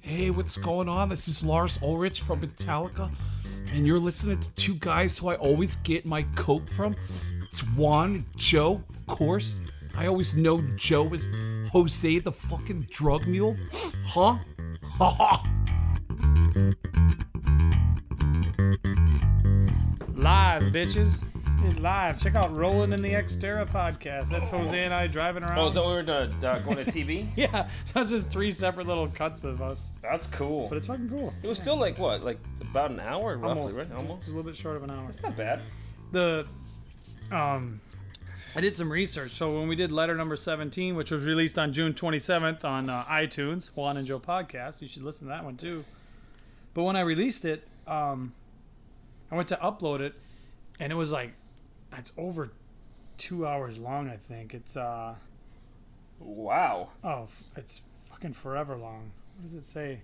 Hey, what's going on? This is Lars Ulrich from Metallica, and you're listening to two guys who I always get my coke from. It's Juan Joe, of course. I always know Joe is Jose the fucking drug mule. Huh? Ha ha! Live, bitches. Live. Check out Rolling in the Xterra podcast. That's Jose and I driving around. Oh, is that when we were to, uh, going to TV? yeah, so that's just three separate little cuts of us. That's cool. But it's fucking cool. It was still like what, like about an hour, roughly, Almost, right? just Almost. a little bit short of an hour. It's not bad. The, um, I did some research. So when we did letter number 17, which was released on June 27th on uh, iTunes, Juan and Joe podcast, you should listen to that one too. But when I released it, um, I went to upload it, and it was like, it's over two hours long. I think it's uh. Wow. Oh, it's fucking forever long. What does it say?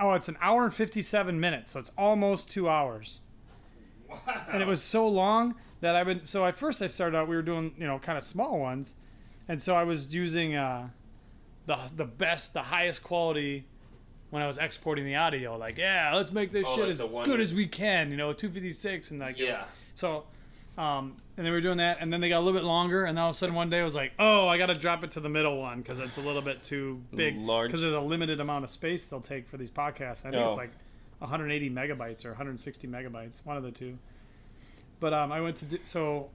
Oh, it's an hour and 57 minutes, so it's almost two hours. Wow. And it was so long that I've been. So at first I started out, we were doing, you know, kind of small ones. And so I was using uh, the, the best, the highest quality when I was exporting the audio. Like, yeah, let's make this Oh, shit like as good as we can, you know, 256 and like, Yeah. so, um, and they were doing that, and then they got a little bit longer, and then all of a sudden one day I was like, oh, I got to drop it to the middle one because it's a little bit too big. Large. Because there's a limited amount of space they'll take for these podcasts. I think Oh. it's like 180 megabytes or 160 megabytes, one of the two. But um, I went to do so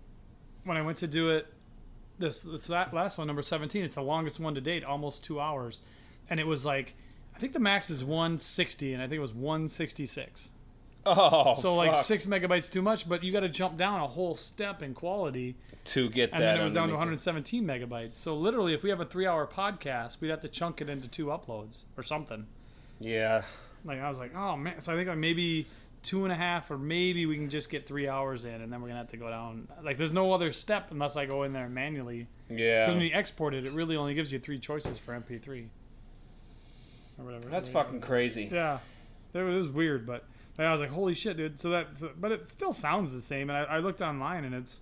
when I went to do it, this this la- last one, number 17, it's the longest one to date, almost two hours, and it was like. I think the max is 160, and I think it was 166. Oh, So like fuck. six megabytes too much, but you got to jump down a whole step in quality, to get and that. And then it was down to underneath 117 megabytes. So literally, if we have a three-hour podcast, we'd have to chunk it into two uploads or something. Yeah. Like I was like, oh man. So I think like maybe two and a half, or maybe we can just get three hours in, and then we're gonna have to go down. Like there's no other step unless I go in there manually. Yeah. Because when you export it, it really only gives you three choices for MP3 or whatever. That's whatever. fucking crazy. Yeah, it was weird, but I was like, "Holy shit, dude!" So that, so, but it still sounds the same. And I, I looked online, and it's,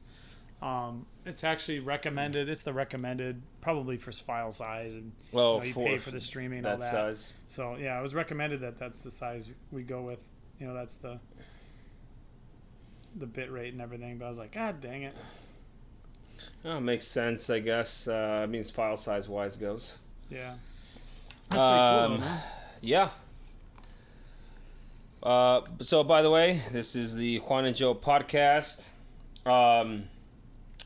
um, it's actually recommended. It's the recommended, probably for file size, and Well, you, know, you for pay for the streaming and all that that. size. So yeah, it was recommended that that's the size we go with. You know, that's the the bit rate and everything. But I was like, God dang it! Oh, makes sense, I guess. Uh, means file size wise goes. Yeah. Um, cool, yeah. Uh, so, by the way, this is the Juan and Joe podcast. Um,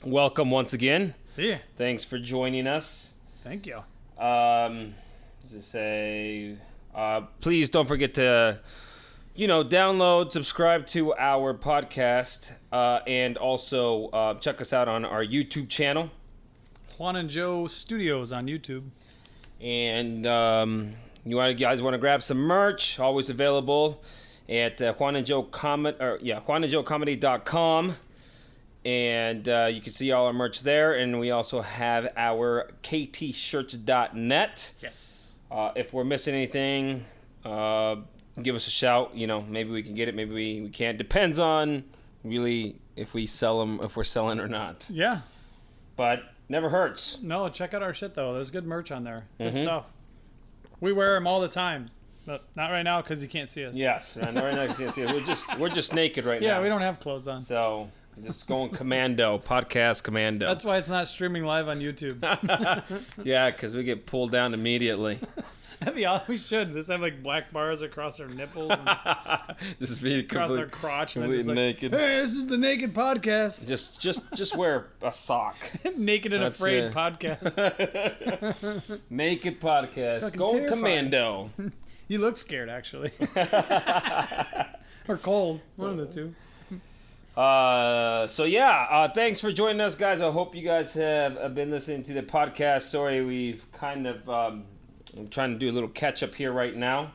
welcome once again. Yeah. Thanks for joining us. Thank you. Um, to say, uh, please don't forget to, you know, download, subscribe to our podcast, uh, and also uh, check us out on our YouTube channel. Juan and Joe Studios on YouTube. And um, you guys want to grab some merch? Always available at uh, Juan and Joe Comedy, or yeah, juanandjoecomedy.com. And uh, you can see all our merch there. And we also have our ktshirts.net. Yes. Uh, if we're missing anything, uh, give us a shout. You know, maybe we can get it, maybe we, we can't. Depends on really if we sell them, if we're selling or not. Yeah. But never hurts. No, check out our shit though. There's good merch on there. Good Mhm. stuff. We wear them all the time, but not right now because you can't see us. Yes, know right now you can't see it. We're just we're just naked right Yeah, now. Yeah, we don't have clothes on. So just going commando, podcast commando. That's why it's not streaming live on YouTube. yeah, because we get pulled down immediately. That'd be all we should. Just have like black bars across our nipples and this is being across our crotch, and completely just like, naked. hey, this is the Naked Podcast. Just just just wear a sock. naked and That's Afraid it. Podcast. Naked podcast. Fucking going terrifying. commando. You look scared, actually, or cold. One of the two. Uh, so yeah, uh, thanks for joining us, guys. I hope you guys have, have been listening to the podcast. Sorry, we've kind of um, I'm trying to do a little catch up here right now.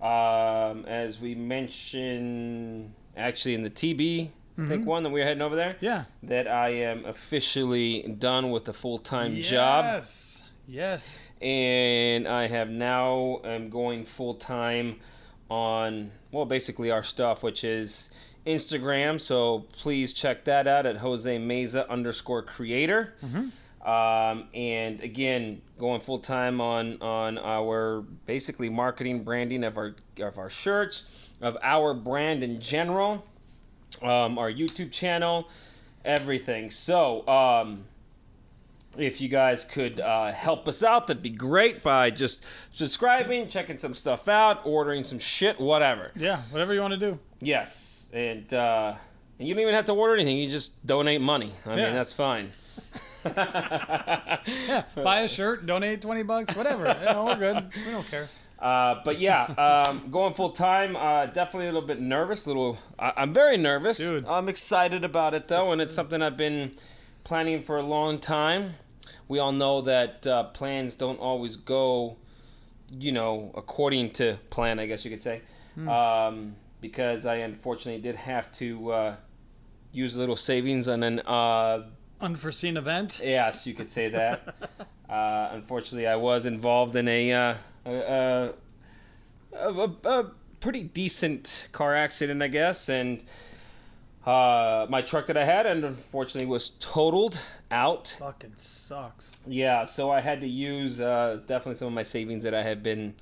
Um, as we mentioned, actually in the TB, I think one that we are heading over there. Yeah. That I am officially done with the full time job, Yes. Yes. And I have now am going full time on well, basically our stuff, which is Instagram, so please check that out at Jose Meza underscore creator. Um, and again, going full time on on our basically marketing branding of our of our shirts, of our brand in general, um, our YouTube channel, everything. So. Um, if you guys could uh, help us out, that'd be great by just subscribing, checking some stuff out, ordering some shit, whatever. Yeah, whatever you want to do. Yes, and uh, and you don't even have to order anything. You just donate money. I Yeah. mean, that's fine. Yeah, buy a shirt, donate twenty bucks, whatever. You know, we're good. We don't care. Uh, but yeah, um, going full time, uh, definitely a little bit nervous. Little, I, I'm very nervous. Dude. I'm excited about it though, and it's something I've been planning for a long time. We all know that uh, plans don't always go, you know, according to plan. I guess you could say, um, because I unfortunately did have to uh, use a little savings on an uh, Unforeseen event. Yes, you could say that. uh, unfortunately, I was involved in a, uh, a, a, a, a pretty decent car accident, I guess, and uh, my truck that I had, and unfortunately, was totaled out. Fucking sucks. Yeah, so I had to use uh, definitely some of my savings that I had been,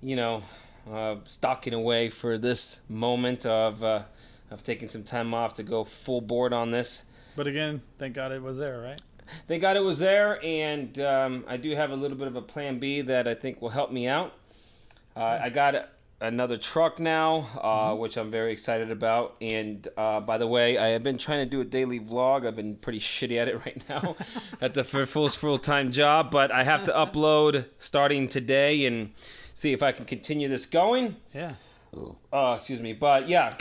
you know, uh, stocking away for this moment of uh, of taking some time off to go full board on this. But again, thank God it was there, right? Thank God it was there, and um, I do have a little bit of a plan B that I think will help me out. Uh, I got another truck now, uh, which I'm very excited about. And uh, by the way, I have been trying to do a daily vlog. I've been pretty shitty at it right now. That's a full full time job, but I have to upload starting today and see if I can continue this going. Yeah. Uh, excuse me, but yeah,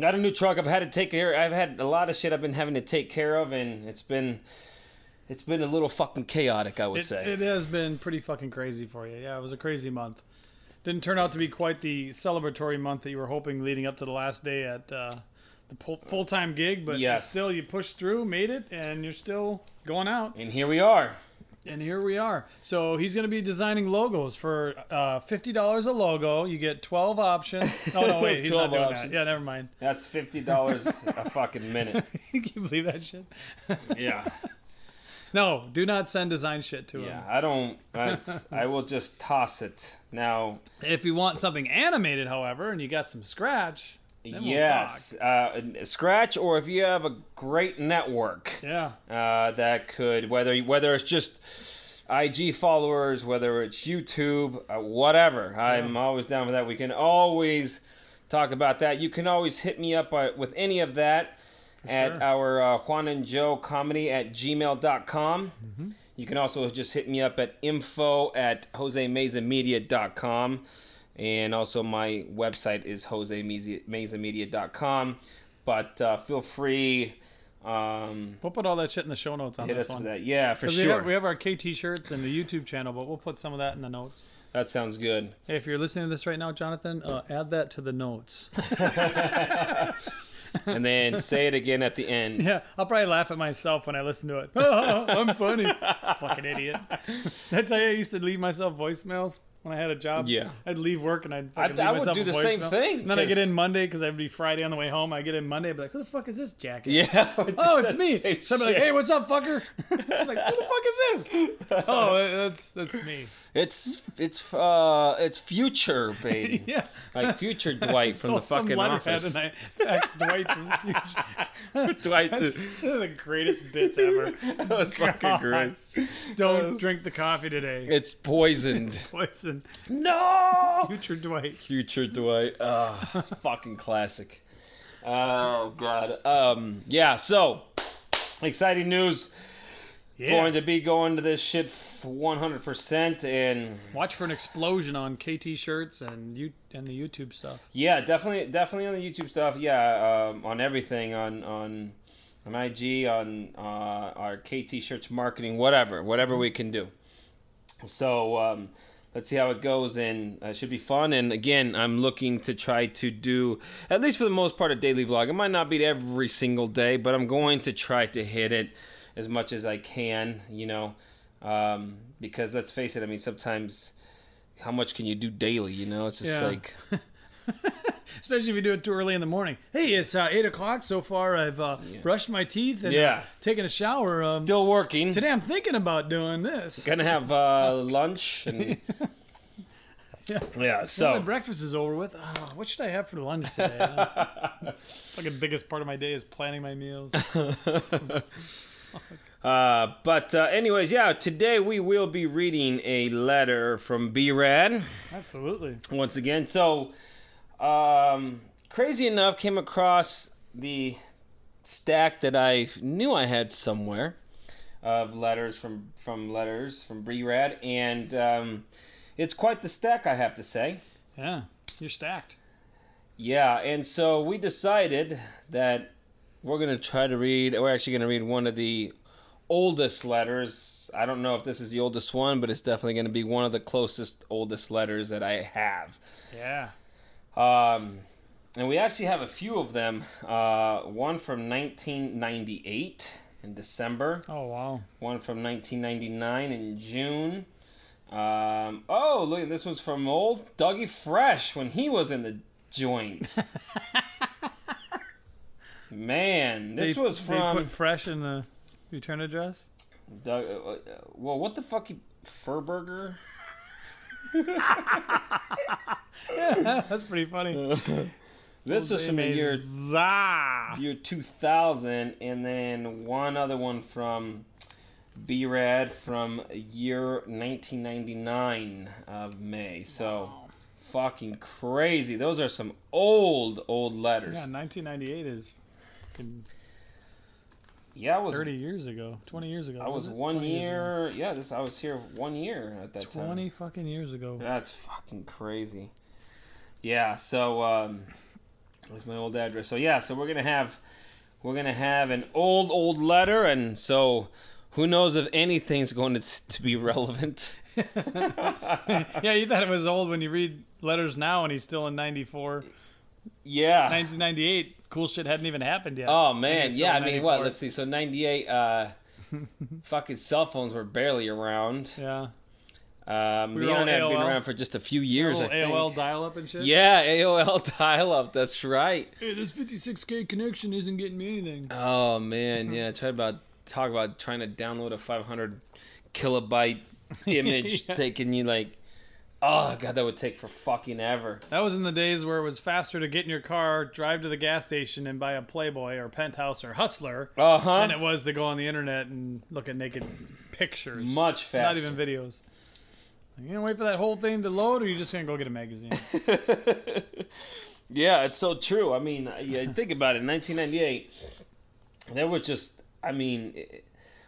got a new truck. I've had to take care. I've had a lot of shit I've been having to take care of, and it's been, it's been a little fucking chaotic. I would It, say. it has been pretty fucking crazy for you. Yeah, it was a crazy month. Didn't turn out to be quite the celebratory month that you were hoping leading up to the last day at uh, the full time gig, but Yes. still you pushed through, made it, and you're still going out. and here we are. And here we are. So he's going to be designing logos for uh, fifty dollars a logo. You get twelve options. Oh no, wait, he's 12 not doing options. that. Yeah, never mind. That's fifty dollars a fucking minute. Can you believe that shit? Yeah, No, do not send design shit to him. yeah. I don't. That's. I will just toss it now. If you want something animated, however, and you got some scratch, then we'll yes, uh, scratch or if you have a great network. yeah, uh, that could whether whether it's just IG followers, whether it's YouTube, uh, whatever. I'm always down for that. We can always talk about that. You can always hit me up uh, with any of that at sure. our uh, Juan and Joe comedy at gmail.com. You can also just hit me up at info at josemezamedia.com. And also, my website is josemezamedia.com. But uh, feel free. Um, we'll put all that shit in the show notes on hit this us one. with that. Yeah, for 'Cause we sure. have, we have our KT shirts and the YouTube channel, but we'll put some of that in the notes. that sounds good. Hey, if you're listening to this right now, Jonathan, uh, add that to the notes. And then say it again at the end. yeah, I'll probably laugh at myself when I listen to it. Oh, I'm funny. Fucking idiot. Tell you I used to leave myself voicemails when I had a job? Yeah. I'd leave work and I'd I- fucking I leave would myself do a the same voicemail. thing, And then I get in Monday because I'd be Friday on the way home. I get in Monday, I'd be like, who the fuck is this jacket? Yeah. Oh, it's me. Same So I'd be like, hey, what's up, fucker? I'm like, who the fuck is this? Oh, that's that's me. It's it's uh it's future, baby. Yeah. Like future Dwight from Stole the some fucking letterhead office. And I faxed Dwight from the future. Dwight, That's the, the greatest bits ever. that was fucking great. Don't drink the coffee today. It's poisoned. Poison. no. Future Dwight. Future Dwight. Ah, fucking classic. Oh god. Um. Yeah. So exciting news. Yeah. Going to be going to this shit 100% and Watch for an explosion on KT shirts and you and the YouTube stuff. Yeah, definitely, definitely on the YouTube stuff. Yeah, um, on everything, on on on IG, on uh, our KT shirts marketing, whatever, whatever we can do. So um, let's see how it goes, and uh, it should be fun. And again, I'm looking to try to do at least for the most part a daily vlog. It might not be every single day, but I'm going to try to hit it as much as I can. You know, um, because let's face it. I mean, sometimes how much can you do daily? You know, it's just Yeah. like. Especially if you do it too early in the morning. Hey, it's uh, eight o'clock. So far, I've uh, brushed my teeth and uh, Yeah. taken a shower. Um, Still working. today, I'm thinking about doing this. Gonna have uh, lunch and Yeah. yeah. So breakfast is over with. Oh, what should I have for lunch today? Fucking biggest part of my day is planning my meals. Uh, but uh, anyways, yeah, today we will be reading a letter from B-Rad Absolutely. once again. So, um, crazy enough, came across the stack that I knew I had somewhere of letters from from letters from B-Rad, and um, it's quite the stack, I have to say. Yeah, you're stacked. Yeah, and so we decided that we're gonna try to read. We're actually gonna read one of the oldest letters. I don't know if this is the oldest one, but it's definitely gonna be one of the closest oldest letters that I have. Yeah. Um, and we actually have a few of them. Uh, one from 1998 in December. Oh wow. One from 1999 in June. Um, oh, look, this one's from old Dougie Fresh when he was in the joint. Man, this They- was they from put fresh in the return address. Doug. Uh, uh, well, what the fuck? He, Furburger? That's pretty funny. This was from the year year 2000, and then one other one from B-Rad from year 1999 of May. So fucking crazy. Those are some old, old letters. Yeah, 1998 is fucking Yeah, I was 30 years ago, 20 years ago. I was it? one 20 year. Yeah, this I was here one year at that time. 20 fucking years ago. That's fucking crazy. Yeah, so um that's my old address. So yeah, so we're gonna have we're gonna have an old old letter, and so who knows if anything's going to to be relevant. yeah, you thought it was old when you read letters now and he's still in 94. Yeah. 1998, cool shit hadn't even happened yet. Oh man, yeah. I mean, what? Let's see. So '98, uh, fucking cell phones were barely around. Yeah. Um, We the internet had been around for just a few years. I think. AOL dial up and shit. Yeah, AOL dial-up. That's right. Hey, this 56k connection isn't getting me anything. Oh man, yeah. Try about talk about trying to download a 500 kilobyte image, Yeah. taking you like, oh god, that would take for fucking ever. That was in the days where it was faster to get in your car, drive to the gas station, and buy a Playboy or Penthouse or Hustler Uh huh. than it was to go on the internet and look at naked pictures. Much faster. Not even videos. You gonna wait for that whole thing to load, or you just gonna go get a magazine? yeah, it's so true. I mean, uh, yeah, think about it. 1998, there was just, I mean, eh, eh, it-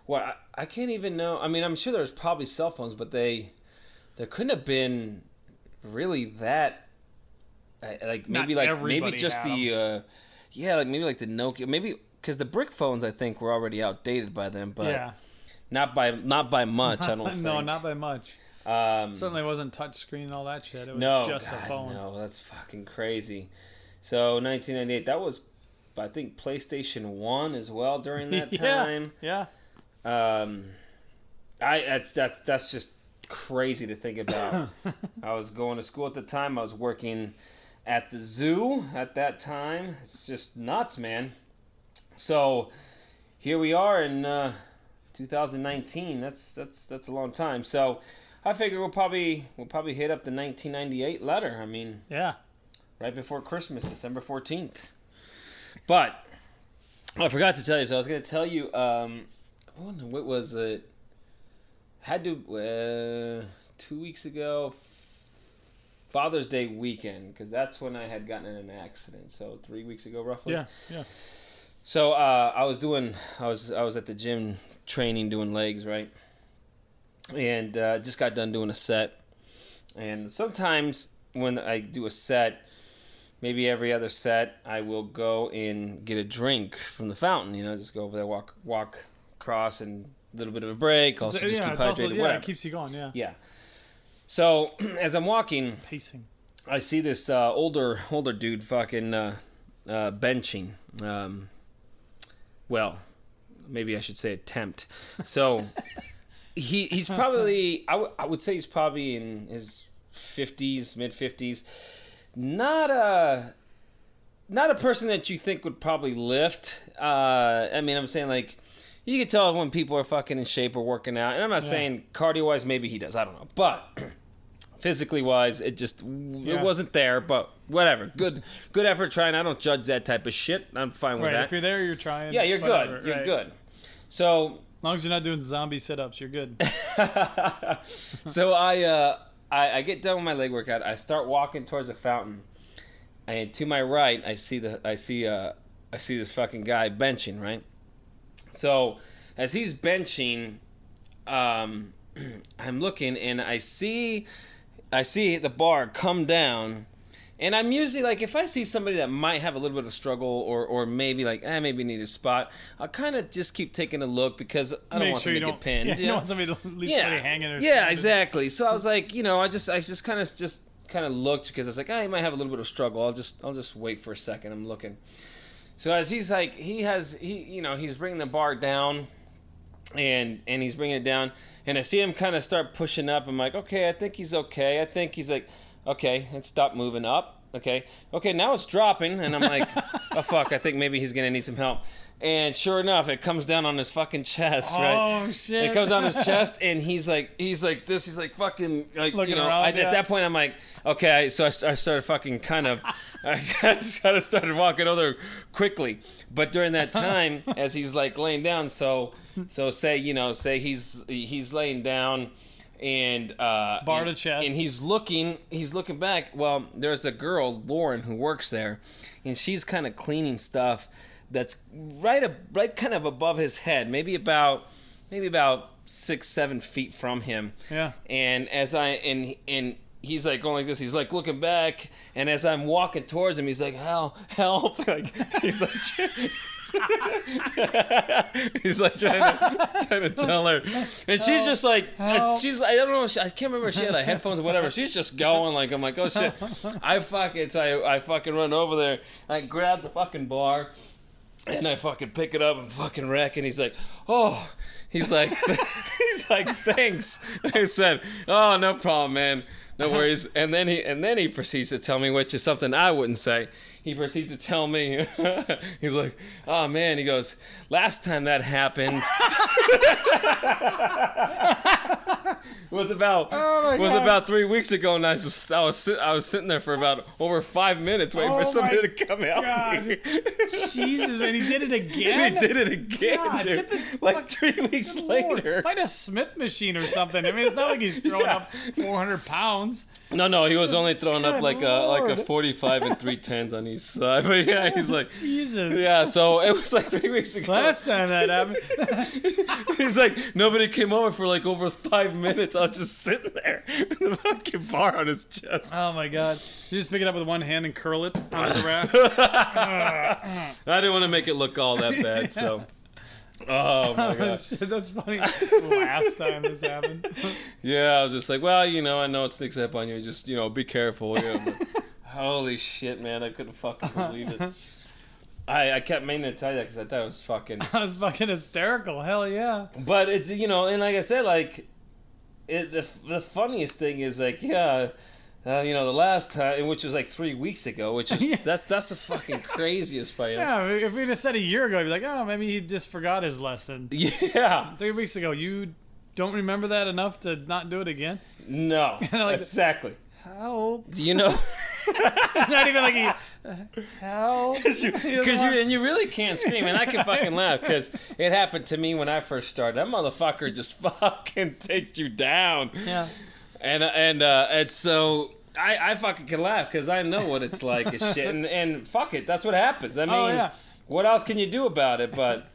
what I, I can't even know. I mean, I'm sure there's probably cell phones, but they, there couldn't have been really that, like Not maybe like maybe just the, uh, yeah, like maybe like the Nokia, maybe because the brick phones I think were already outdated by then, but yeah. not by not by much. I don't think. no, not by much. Um, Certainly wasn't touchscreen and all that shit. It was no, just God, a phone. No, that's fucking crazy. So 1998, that was, I think, PlayStation One as well during that yeah. time. Yeah. Um, I that's that's that's just crazy to think about. I was going to school at the time. I was working at the zoo at that time. It's just nuts, man. So here we are in uh, 2019. That's that's that's a long time. So I figure we'll probably we'll probably hit up the 1998 letter. I mean, Yeah. right before Christmas, December 14th. But I forgot to tell you. So I was going to tell you. Um, what what was it? Had to uh, two weeks ago, Father's Day weekend, because that's when I had gotten in an accident. So three weeks ago, roughly. Yeah. Yeah. So uh, I was doing, I was, I was at the gym training, doing legs, right? And uh, just got done doing a set. And sometimes when I do a set, maybe every other set, I will go and get a drink from the fountain. You know, just go over there, walk, walk across, and little bit of a break. Also, yeah, just keep it's also, hydrated. yeah, whatever. it keeps you going. Yeah. yeah. So as I'm walking, Pacing. I see this uh, older older dude fucking uh, uh, benching. Um, well, maybe I should say attempt. So he he's probably I, w- I would say he's probably in his fifties, mid fifties. Not a not a person that you think would probably lift. Uh, I mean, I'm saying like you can tell when people are fucking in shape or working out. And I'm not saying cardio wise, maybe he does. I don't know, but physically wise, it just Yeah. it wasn't there. But whatever, good good effort trying. I don't judge that type of shit. I'm fine with Right. that. If you're there, you're trying. yeah, you're whatever, good. You're right. good. So As long as you're not doing zombie sit-ups, you're good. so I, uh, I I get done with my leg workout. I start walking towards the fountain, and to my right, I see the I see uh I see this fucking guy benching right. So as he's benching, um, I'm looking and I see I see the bar come down. And I'm usually like, if I see somebody that might have a little bit of struggle, or, or maybe like, eh, maybe need a spot, I'll kind of just keep taking a look because I don't Make want sure to you make it pinned. Yeah, you don't want somebody to leave somebody hanging or yeah, exactly. So I was like, you know, I just I just kind of just kind of looked because I was like, oh, he might have a little bit of struggle. I'll just I'll just wait for a second. I'm looking. So as he's like, he has he you know he's bringing the bar down, and and he's bringing it down, and I see him kind of start pushing up. I'm like, okay, I think he's okay. I think he's like, okay, and stop moving up. Okay, okay, now it's dropping, and I'm like, oh fuck, I think maybe he's gonna need some help. And sure enough, it comes down on his fucking chest, right? Oh shit! It comes on his chest, and he's like, he's like this. He's like fucking, like Looking you know. around, I, yeah. At that point, I'm like, okay. So I, I started fucking kind of, I just kind of started walking over quickly. But during that time, as he's like laying down, so so say you know, say he's he's laying down. And uh, Bar and, chest. and he's looking, he's looking back. Well, there's a girl, Lauren, who works there, and she's kind of cleaning stuff that's right, ab- right, kind of above his head, maybe about maybe about six, seven feet from him. Yeah. And as I and and he's like going like this, he's like looking back, and as I'm walking towards him, he's like, "Help, help!" Like he's like. he's like trying to trying to tell her, and she's just like uh, Help. she's I don't know I can't remember if she had like headphones or whatever. She's just going like I'm like oh shit. I fucking so I, I fucking run over there. I grab the fucking bar, and I fucking pick it up and fucking wreck. And he's like, oh, he's like, he's like, thanks. I said, oh, no problem, man. No worries. And then he and then he proceeds to tell me, which is something I wouldn't say. He proceeds to tell me, he's like, oh man. He goes, last time that happened was about Oh was God. about three weeks ago, and I was I was, sit, I was sitting there for about over five minutes waiting Oh for somebody to come help me. Jesus, and he did it again. And he did it again, God, dude. the like three weeks Lord, later. Find a Smith machine or something. I mean, it's not like he's throwing Yeah. up 400 pounds. No, no, he was only throwing up like a like a forty-five and three tens on each side. But yeah, he's like, Jesus. yeah. So it was like three weeks ago. Last time that happened. He's like, nobody came over for like over five minutes. I was just sitting there with the fucking bar on his chest. Oh my God. You just pick it up with one hand and curl it on the rack. Uh, uh. I didn't want to make it look all that bad, so. Oh my Oh, god. that's funny. Last time this happened. Yeah, I was just like, well, you know, I know it sneaks up on you. Just you know, be careful. Yeah, holy shit, man, I couldn't fucking believe it. I, I kept meaning to tell you that because I thought it was fucking. I was fucking hysterical. Hell yeah. But it, you know, and like I said, like, it the the funniest thing is like, yeah, uh, you know, the last time, which was like three weeks ago, which is Yeah. that's that's the fucking craziest fight. Yeah, if we'd have said a year ago, I'd be like, oh, maybe he just forgot his lesson. Yeah. Three weeks ago, you don't remember that enough to not do it again? No. like- exactly. Help. Do you know? not even like he. uh, Help. Because you, 'cause you and you really can't scream, and I can fucking laugh because it happened to me when I first started. That motherfucker just fucking takes you down, Yeah. And and uh, and so I I fucking can laugh because I know what it's like and shit, and and fuck it, that's what happens. I mean, Oh, yeah. what else can you do about it? But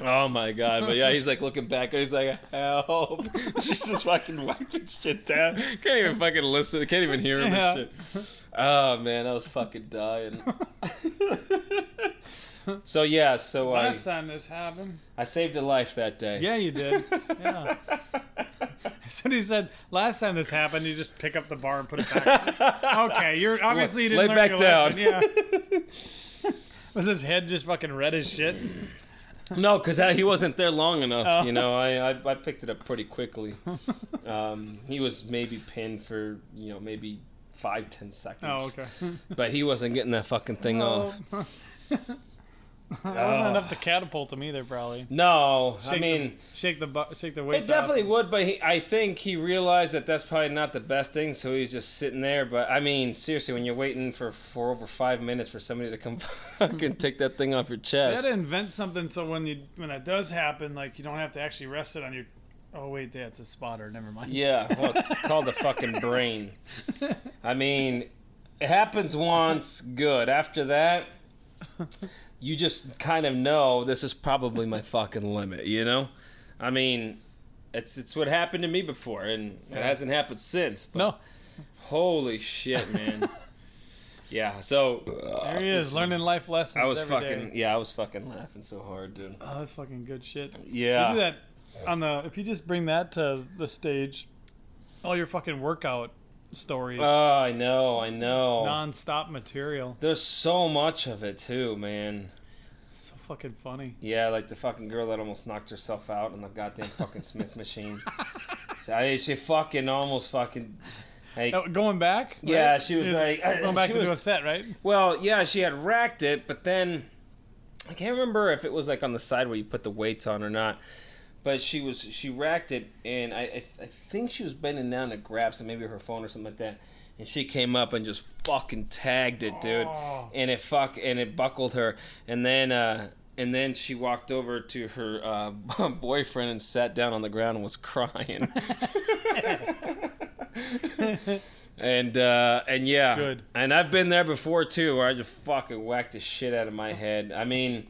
oh my god, but yeah, he's like looking back and he's like, help! She's just fucking wiping shit down. Can't even fucking listen. Can't even hear him Yeah. and shit. Oh man, I was fucking dying. so yeah, so I Last time this happened. I saved a life that day. Yeah, you did. Yeah. Somebody said last time this happened, you just pick up the bar and put it back. Okay, you're obviously you didn't Lay learn back your down. lesson. Yeah. Was his head just fucking red as shit? No, because he wasn't there long enough. Oh. You know, I, I I picked it up pretty quickly. Um, he was maybe pinned for you know maybe five ten seconds. Oh, okay. But he wasn't getting that fucking thing off. That oh. wasn't enough to catapult him either, probably. No, I Shake mean. the, shake the bu- shake the weight. It definitely off. would, but he, I think he realized that that's probably not the best thing, so he's just sitting there. But I mean, seriously, when you're waiting for, for over five minutes for somebody to come fucking hmm. take that thing off your chest, gotta invent something so when you when that does happen, like you don't have to actually rest it on your. Oh wait, that's a spotter. Never mind. yeah, well, it's called the fucking brain. I mean, it happens once, good. After that, you just kind of know this is probably my fucking limit. You know, I mean, it's it's what happened to me before, and it hasn't happened since. But No, Holy shit, man. yeah, so there he is, learning life lessons. I was every day. fucking yeah, I was fucking laughing so hard, dude. Oh, that's fucking good shit. Yeah. You do that on the. If you just bring that to the stage, all your fucking workout stories, Oh, I know, I know. non-stop material. There's so much of it too, man. So fucking funny. Yeah, like the fucking girl that almost knocked herself out on the goddamn fucking Smith machine. I, she fucking almost fucking like Oh, going back. Yeah, right? she was You're like- uh, going back she to do a was- set, right? Well, yeah, she had racked it, but then I can't remember if it was like on the side where you put the weights on or not. But she was she racked it, and I I, I think she was bending down to grab some maybe her phone or something like that. And she came up and just fucking tagged it, dude. Oh. And it fuck and it buckled her. And then uh, and then she walked over to her uh, boyfriend and sat down on the ground and was crying. and uh, and yeah, Good. And I've been there before too, where I just fucking whacked the shit out of my head. I mean,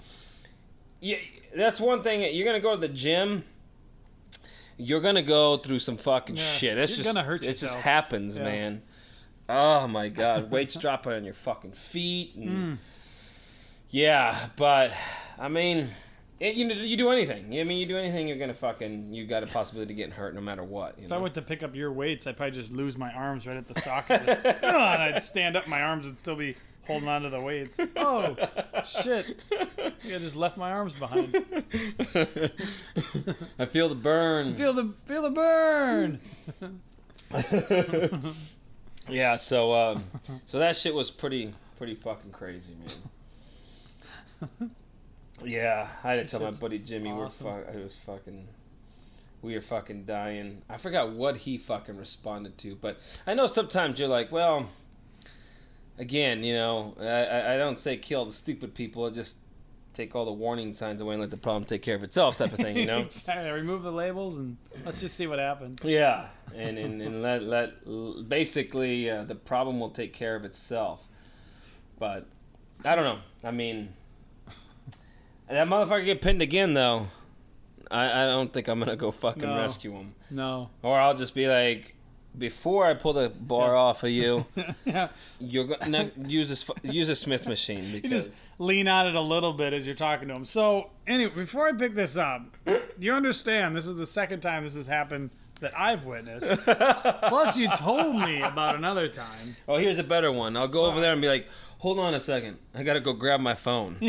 yeah, that's one thing. You're gonna go to the gym. You're gonna go through some fucking Yeah, shit. It's just gonna hurt it just happens, Yeah. man. Oh my god, weights dropping on your fucking feet. And, mm. Yeah, but I mean, it, you you do anything. I mean, you do anything, you're gonna fucking you got a possibility of getting hurt no matter what. You If I went to pick up your weights, I'd probably just lose my arms right at the socket. And I'd stand up, my arms would still be holding onto the weights. Oh, shit. I just left my arms behind. I feel the burn. Feel the feel the burn. Yeah, so um, so that shit was pretty pretty fucking crazy, man. Yeah, I had to tell my buddy Jimmy we're fuck, I was fucking we were fucking dying. I forgot what he fucking responded to, but I know sometimes you're like, well, again, you know, I, I, I don't say kill the stupid people, I just take all the warning signs away and let the problem take care of itself, type of thing, you know. Exactly. Remove the labels and let's just see what happens. Yeah, and and, and let let basically uh, the problem will take care of itself. But I don't know. I mean, that motherfucker get pinned again though. I, I don't think I'm gonna go fucking No. rescue him, No. or I'll just be like, before I pull the bar off of you, yeah. you're gonna use this use a Smith machine You just lean on it a little bit as you're talking to him. So, anyway, before I pick this up, you understand this is the second time this has happened that I've witnessed. Plus, you told me about another time. oh here's a better one. I'll go over there and be like, hold on a second, I gotta go grab my phone.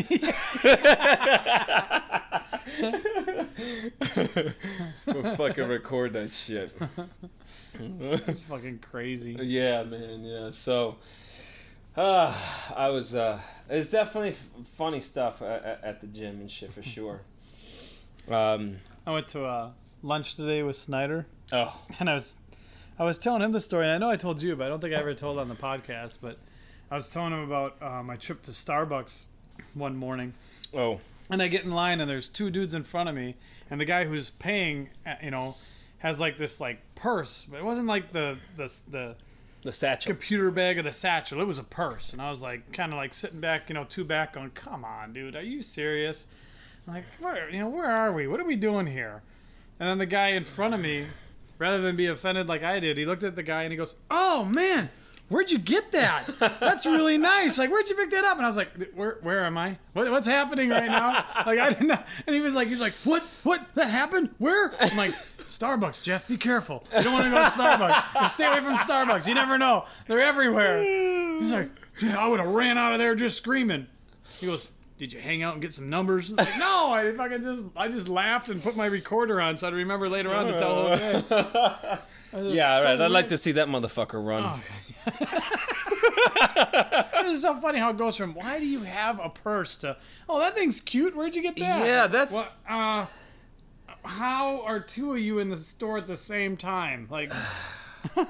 we'll fucking record that shit. It's fucking crazy. yeah, man. Yeah. So, uh, I was. Uh, it's definitely f- funny stuff at, at the gym and shit for sure. Um. I went to uh, lunch today with Snyder, Oh. and I was, I was telling him the story. And I know I told you, but I don't think I ever told on the podcast. But I was telling him about uh, my trip to Starbucks one morning. Oh. And I get in line, and there's two dudes in front of me, and the guy who's paying, uh, you know, has like this like purse, but it wasn't like the the the The satchel. computer bag or the satchel. It was a purse, and I was like, kind of like sitting back, you know, two back, going, "Come on, dude, are you serious?" I'm like, where, you know, where are we? What are we doing here? And then the guy in front of me, rather than be offended like I did, he looked at the guy and he goes, "Oh man." Where'd you get that? That's really nice. Like, where'd you pick that up? And I was like, where, where am I? What, what's happening right now? Like, I didn't know. And he was like, he's like, what? What? That happened? Where? I'm like, Starbucks, Jeff. Be careful. You don't want to go to Starbucks. And stay away from Starbucks. You never know. They're everywhere. He's like, I would have ran out of there just screaming. He goes, did you hang out and get some numbers? I'm like, no, I fucking just, I just laughed and put my recorder on so I'd remember later on to tell Jose. Yeah, right. I'd like to see that motherfucker run. Oh, this is so funny how it goes from why do you have a purse to oh that thing's cute. Where'd you get that? Yeah, that's- What, uh, how are two of you in the store at the same time? Like,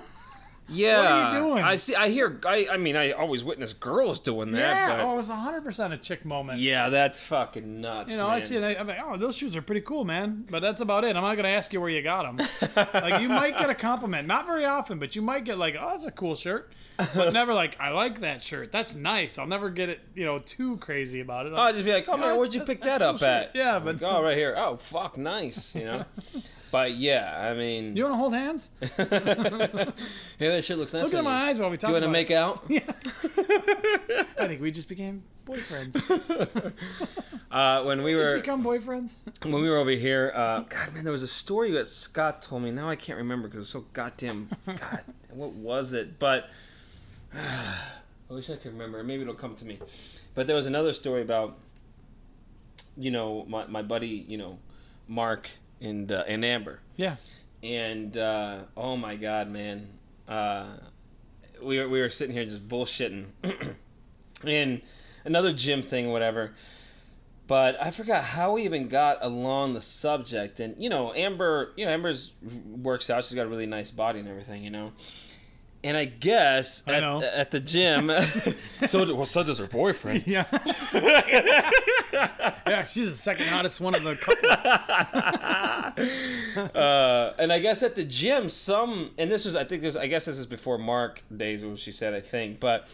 Yeah, doing? I see. I hear. I. I mean, I always witness girls doing that. yeah, but oh, it was hundred percent a chick moment. yeah, that's fucking nuts. You know, I see it. I'm like, oh, those shoes are pretty cool, man. But that's about it. I'm not gonna ask you where you got them. like, you might get a compliment, not very often, but you might get like, oh, that's a cool shirt. But never like, I like that shirt. That's nice. I'll never get it, you know, too crazy about it. I'll just be like, oh man, where'd you pick that's that up shit. at? Yeah, but- Like, oh, right here. Oh, fuck, nice. You know. but yeah, I mean, you want to hold hands? yeah, that shit looks nice. Look at my you. eyes while we talk Do you want to make it. out? I think we just became boyfriends. Uh, when we just were become boyfriends. when we were over here, uh, God man, there was a story that Scott told me. Now I can't remember because it's so goddamn. God, what was it? But I wish I could remember. Maybe it'll come to me. But there was another story about, you know, my, my buddy, you know, Mark and uh, and Amber, Yeah. and uh, oh my God, man, uh, we were we were sitting here just bullshitting, and another gym thing, whatever. But I forgot how we even got along the subject, and you know, Amber, you know, Amber's works out. She's got a really nice body and everything, you know. And I guess I at, know. at the gym, so well, so does her boyfriend. Yeah. yeah, she's the second hottest one of the couple. uh, and I guess at the gym, some and this was I think this I guess this is before Mark days, what she said I think, but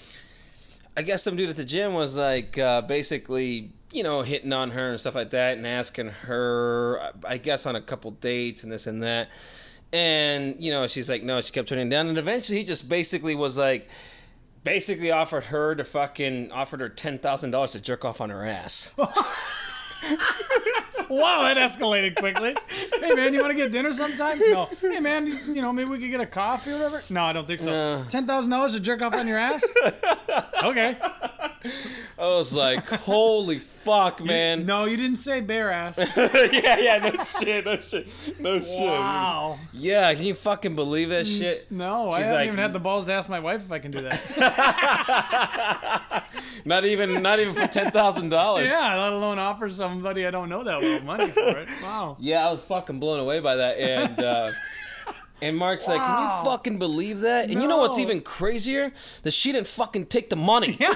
I guess some dude at the gym was like uh, basically you know hitting on her and stuff like that, and asking her I guess on a couple dates and this and that, and you know she's like no, she kept turning down, and eventually he just basically was like. Basically offered her to fucking offered her ten thousand dollars to jerk off on her ass. Wow, that escalated quickly. Hey man, you want to get dinner sometime? No. Hey man, you, know maybe we could get a coffee or whatever. No, I don't think so. No. Ten thousand dollars to jerk off on your ass? Okay. I was like, holy fuck, man. No, you didn't say bare ass. yeah, yeah, no shit, no shit, no shit. Wow. Yeah, can you fucking believe that shit? No, I She's haven't like- even had the balls to ask my wife if I can do that. Not even, not even for ten thousand dollars. yeah, let alone offer somebody I don't know that well money for it. Wow. Yeah, I was fucking blown away by that, and uh, and Mark's like, "Can you fucking believe that?" And you know what's even crazier? That she didn't fucking take the money.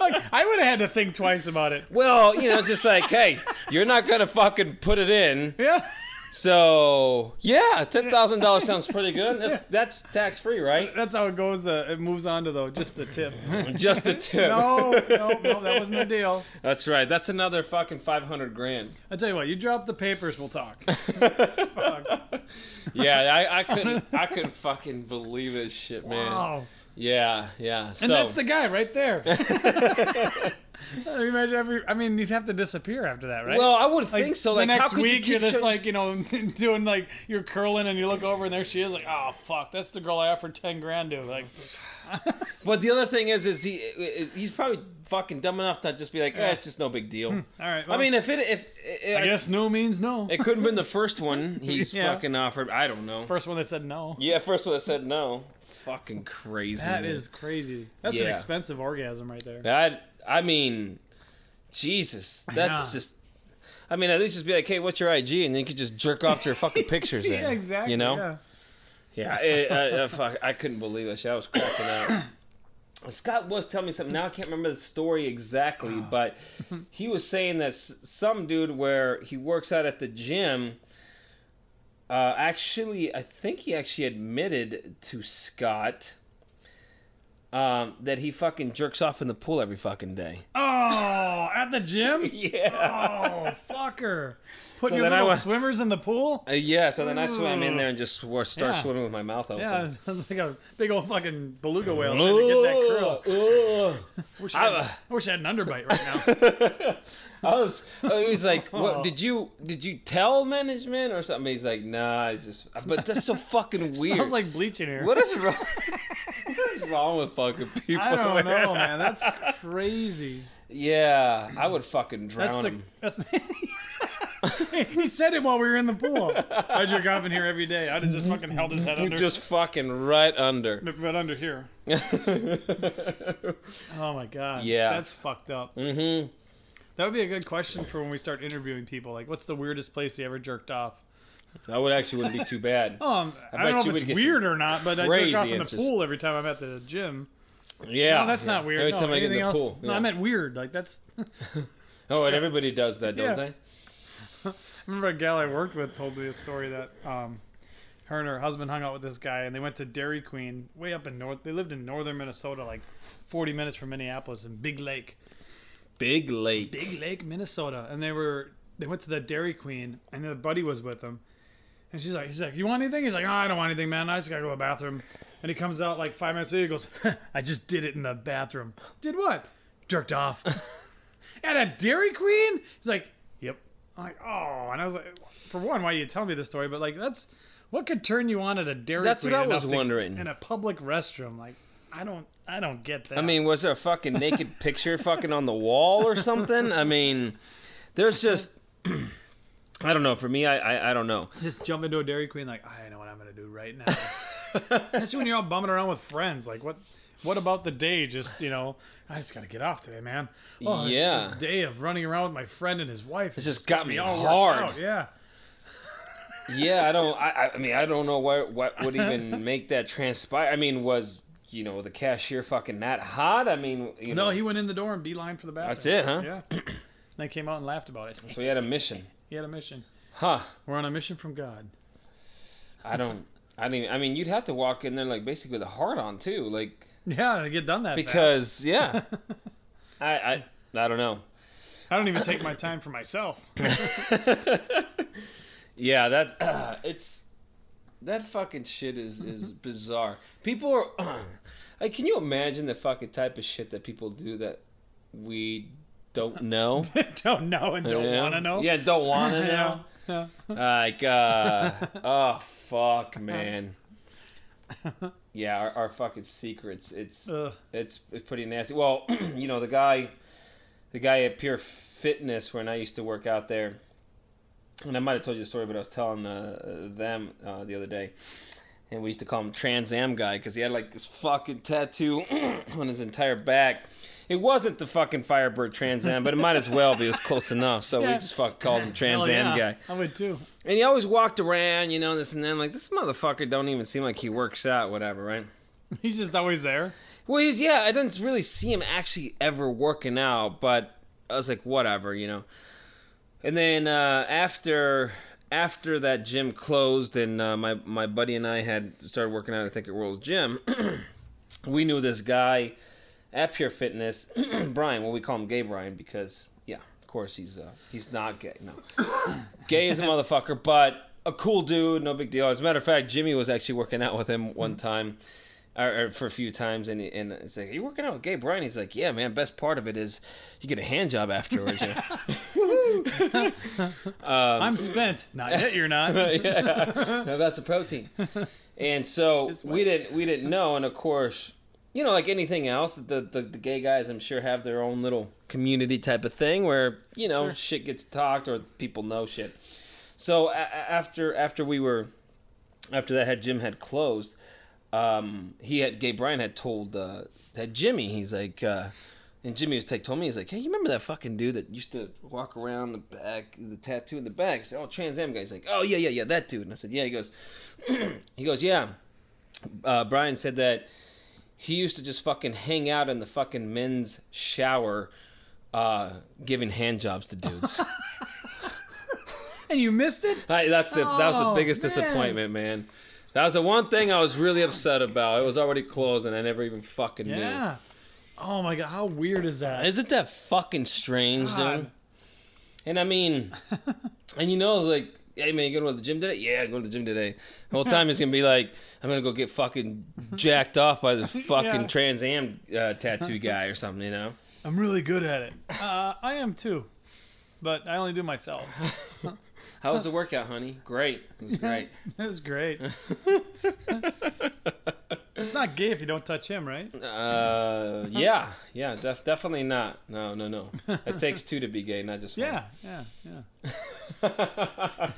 Like, I would have had to think twice about it. Well, you know, just like, hey, you're not gonna fucking put it in, Yeah. So yeah, ten thousand dollars sounds pretty good. That's that's tax free, right? That's how it goes. Uh, it moves on to though just the tip. Just the tip. No, no, no, that wasn't the deal. That's right. That's another fucking five hundred grand. I tell you what, you drop the papers, we'll talk. Fuck. Yeah, I, I couldn't I couldn't fucking believe this shit, man. Wow. Yeah, yeah. So And that's the guy right there. Imagine every. I mean, you'd have to disappear after that, right? well, I would Like, think so. the Like, next how could week you are just like you know doing like you're curling and you look over and there she is like oh fuck that's the girl I offered ten grand to like But the other thing is, is he he's probably fucking dumb enough to just be like, eh, it's just no big deal. all right I mean, if it if it, I guess no means no it couldn't have been the first one he's Yeah. fucking offered. I don't know. first one that said no Yeah, first one that said no. Fucking crazy. that man. is crazy that's an expensive orgasm right there that. I mean, Jesus, that's Yeah. just. I mean, at least just be like, hey, what's your IG, and then you could just jerk off to your fucking pictures. Yeah exactly You know. yeah. Yeah, it, I, I, uh, fuck, I couldn't believe that shit. I was cracking up. Scott was telling me something. Now I can't remember the story exactly, ah. but he was saying that some dude where he works out at the gym. Uh, actually, I think he actually admitted to Scott um, that he fucking jerks off in the pool every fucking day. oh at the gym Yeah. oh fucker putting So your little swimmers in the pool Uh, yeah. So then I swam in there and just swore, start Yeah. swimming with my mouth open. yeah it's like a big old fucking beluga whale trying to get that curl wish I, had, I- wish I had an underbite right now I was. He was like, Oh. "What did you did you tell management or something?" He's like, "Nah, it's just." But that's so fucking weird. smells like bleach in here what is wrong? what is wrong with fucking people? I don't know, man. That's crazy. Yeah, I would fucking drown That's the him. that's he said it while we were in the pool. I jerk off in here every day. I'd have just fucking held his head under. Just fucking right under. Right under here. oh my god. Yeah. That's fucked up. Mm-hmm. That would be a good question for when we start interviewing people. Like, what's the weirdest place you ever jerked off? That would actually wouldn't be too bad. Oh, um, I, bet don't know if it's weird or not, but I jerk off in the pool every time I'm at the gym. Yeah. No, that's not weird. Every no, time I get in the else? pool. No, yeah. I meant weird. Like that's. Oh, and everybody does that, don't Yeah. they? I remember a gal I worked with told me a story that um, her and her husband hung out with this guy, and they went to Dairy Queen way up in north. They lived in northern Minnesota, like 40 minutes from Minneapolis, in Big Lake, Big lake. Big Lake, Minnesota. And they were they went to the Dairy Queen, and their buddy was with them. And she's like, he's like, you want anything? He's like, oh, I don't want anything, man. I just gotta go to the bathroom. And he comes out like five minutes later. He goes, I just did it in the bathroom. Did what? Jerked off. At a Dairy Queen? He's like. I'm like, oh. And I was like, for one, why you tell me this story? But like, that's what could turn you on at a Dairy queen. That's Queen? what I enough was to- wondering. In a public restroom, like, I don't, I don't get that. I mean, was there a fucking naked picture fucking on the wall or something? I mean, there's just. I don't know. For me, I, I I don't know. just jump into a Dairy Queen, like, I know what I'm gonna do right now. Especially when you're all bumming around with friends. Like, what? What about the day? Just you know, I just gotta get off today, man. Oh, this- Yeah. This day of running around with my friend and his wife. It's just got me all hard. Yeah. Yeah, I don't. I, I- mean, I don't know what what would even make that transpire. I mean, was you know the cashier fucking that hot? I mean, you know, No, he went in the door and beeline for the bathroom. That's it, huh? Yeah. and they came out and laughed about it. so he had a mission, He had a mission. huh? We're on a mission from God. I don't. I don't. I mean, you'd have to walk in there like basically with a heart on too, like Yeah, to get done that fast. because yeah. I I I don't know. I don't even take my time for myself. Yeah, that it's that fucking shit is is bizarre. People are like, can you imagine the fucking type of shit that people do that we don't know? don't know and don't Yeah. want to know. Yeah, don't want to know. Yeah. Like, uh, oh fuck, man. Yeah, our, our fucking secrets. It's Ugh. it's it's pretty nasty. Well, you know the guy, the guy at Pure Fitness when I used to work out there, and I might have told you the story, but I was telling uh, them uh, the other day, and we used to call him Trans Am guy because he had like this fucking tattoo on his entire back. It wasn't the fucking Firebird Trans Am, but it might as well be. It was close enough, so we just fucking called him Trans Hell Am yeah. guy. I would too. And he always walked around, you know, this and then. Like this motherfucker don't even seem like he works out, whatever, right? He's just always there. Well, he's, yeah, I didn't really see him actually ever working out, but I was like, whatever, you know. And then uh, after after that gym closed, and uh, my my buddy and I had started working out, I think at World's Gym. we knew this guy at Pure Fitness, Brian. Well, we call him Gay Brian because, yeah, of course he's uh, he's not gay. No, gay is a motherfucker, but a cool dude, no big deal. As a matter of fact, Jimmy was actually working out with him one time or, or for a few times, and, he- and it's like, "Are you working out with Gay Brian?" He's like, "Yeah, man. Best part of it is you get a hand job afterwards." know? I'm spent. Not yet. You're not. yeah, No, that's the protein. And so we didn't we didn't know, and of course, you know, like anything else, the, the the gay guys, I'm sure, have their own little community type of thing where you know Sure. shit gets talked or people know shit. So a- after after we were after that had Jim had closed, um, he had Gay Brian had told uh, had Jimmy, he's like. Uh, and Jimmy was like, told me, he's like, hey, you remember that fucking dude that used to walk around the back, the tattoo in the back? I said, oh, Trans Am guy. He's like, oh, yeah, yeah, yeah, that dude. And I said, yeah. He goes, he goes, yeah. Uh, Brian said that he used to just fucking hang out in the fucking men's shower, uh, giving hand jobs to dudes. and you missed it. I, that's the that was the Oh, biggest man. disappointment, man. That was the one thing I was really upset about. It was already closed, and I never even fucking knew. Yeah. Oh my god, how weird is that? Isn't that fucking strange, God. dude? And I mean, and you know, like, hey man, you going to the gym today? Yeah, I'm going to the gym today. The whole time he's gonna be like, I'm gonna go get fucking jacked off by this fucking Yeah. Trans Am uh, tattoo guy or something, you know? I'm really good at it. Uh, I am too, but I only do myself. How was the workout, honey? Great. It was great. it was great. It's not gay if you don't touch him, right? Uh, yeah, yeah, def- definitely not. No, no, no. It takes two to be gay, not just one. Yeah, yeah, yeah.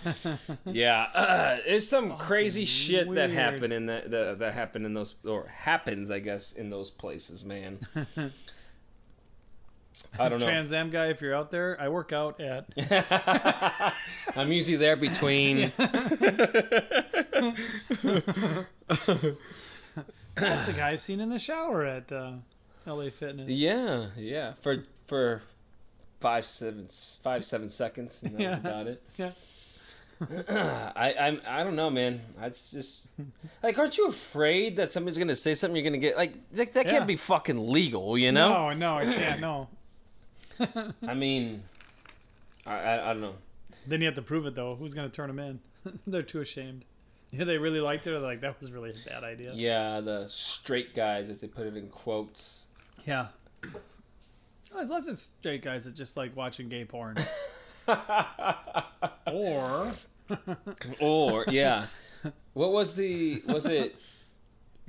yeah, uh, there's some crazy shit that happened in that the, that happened in those or happens, I guess, in those places, man. I don't know. Trans Am guy, if you're out there, I work out at. I'm usually there between. That's the guy seen in the shower at uh, LA Fitness. yeah, yeah, for for five seven five seven seconds, and that Yeah. was about it. Yeah. I I'm I don't know, man. I just like, aren't you afraid that somebody's gonna say something you're gonna get like that? That Yeah. can't be fucking legal, you know? No, no, I can't. No. I mean, I, I I don't know. Then you have to prove it though. Who's gonna turn them in? They're too ashamed. Yeah, they really liked it. Or like that was really a bad idea. Yeah, the straight guys, as they put it in quotes. Yeah. Oh, there's lots of straight guys that just like watching gay porn. or Or yeah, what was the was it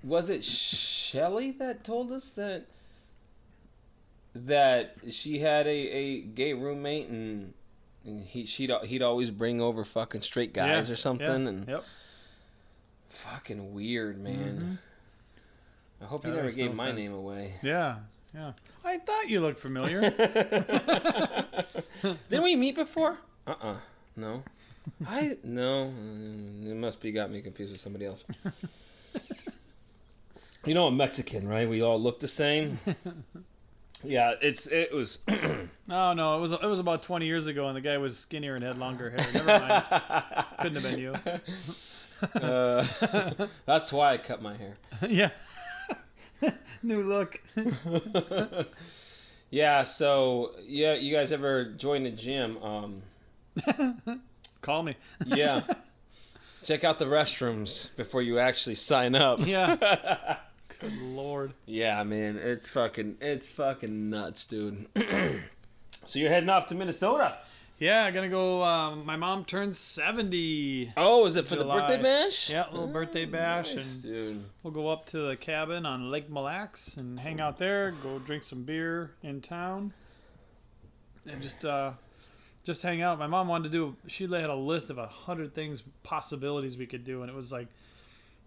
was it Shelley that told us that that she had a, a gay roommate and, and he she'd he'd always bring over fucking straight guys Yeah, or something yeah, and Yep. Fucking weird man. I hope you never gave no my sense. name away. Yeah. Yeah. I thought you looked familiar. Didn't we meet before? Uh uh No. I no. Mm, It must be got me confused with somebody else. you know, I'm Mexican, right? We all look the same. Yeah, it's it was. no, no, it was it was about 20 years ago, and the guy was skinnier and had longer hair. Never mind. Couldn't have been you. Uh, that's why I cut my hair. yeah. New look. Yeah. So yeah, you guys ever join the gym? Um, Call me. yeah. Check out the restrooms before you actually sign up. Yeah. Good lord. Yeah, man, it's fucking it's fucking nuts, dude. so you're heading off to Minnesota. Yeah, I'm gonna go. Um, my mom turns 70. Oh, is it for July. the birthday bash? Yeah, little birthday bash, Nice, and dude. we'll go up to the cabin on Lake Mille Lacs and hang out there. Go drink some beer in town, and just uh, just hang out. My mom wanted to do. She had a list of a hundred things, possibilities we could do, and it was like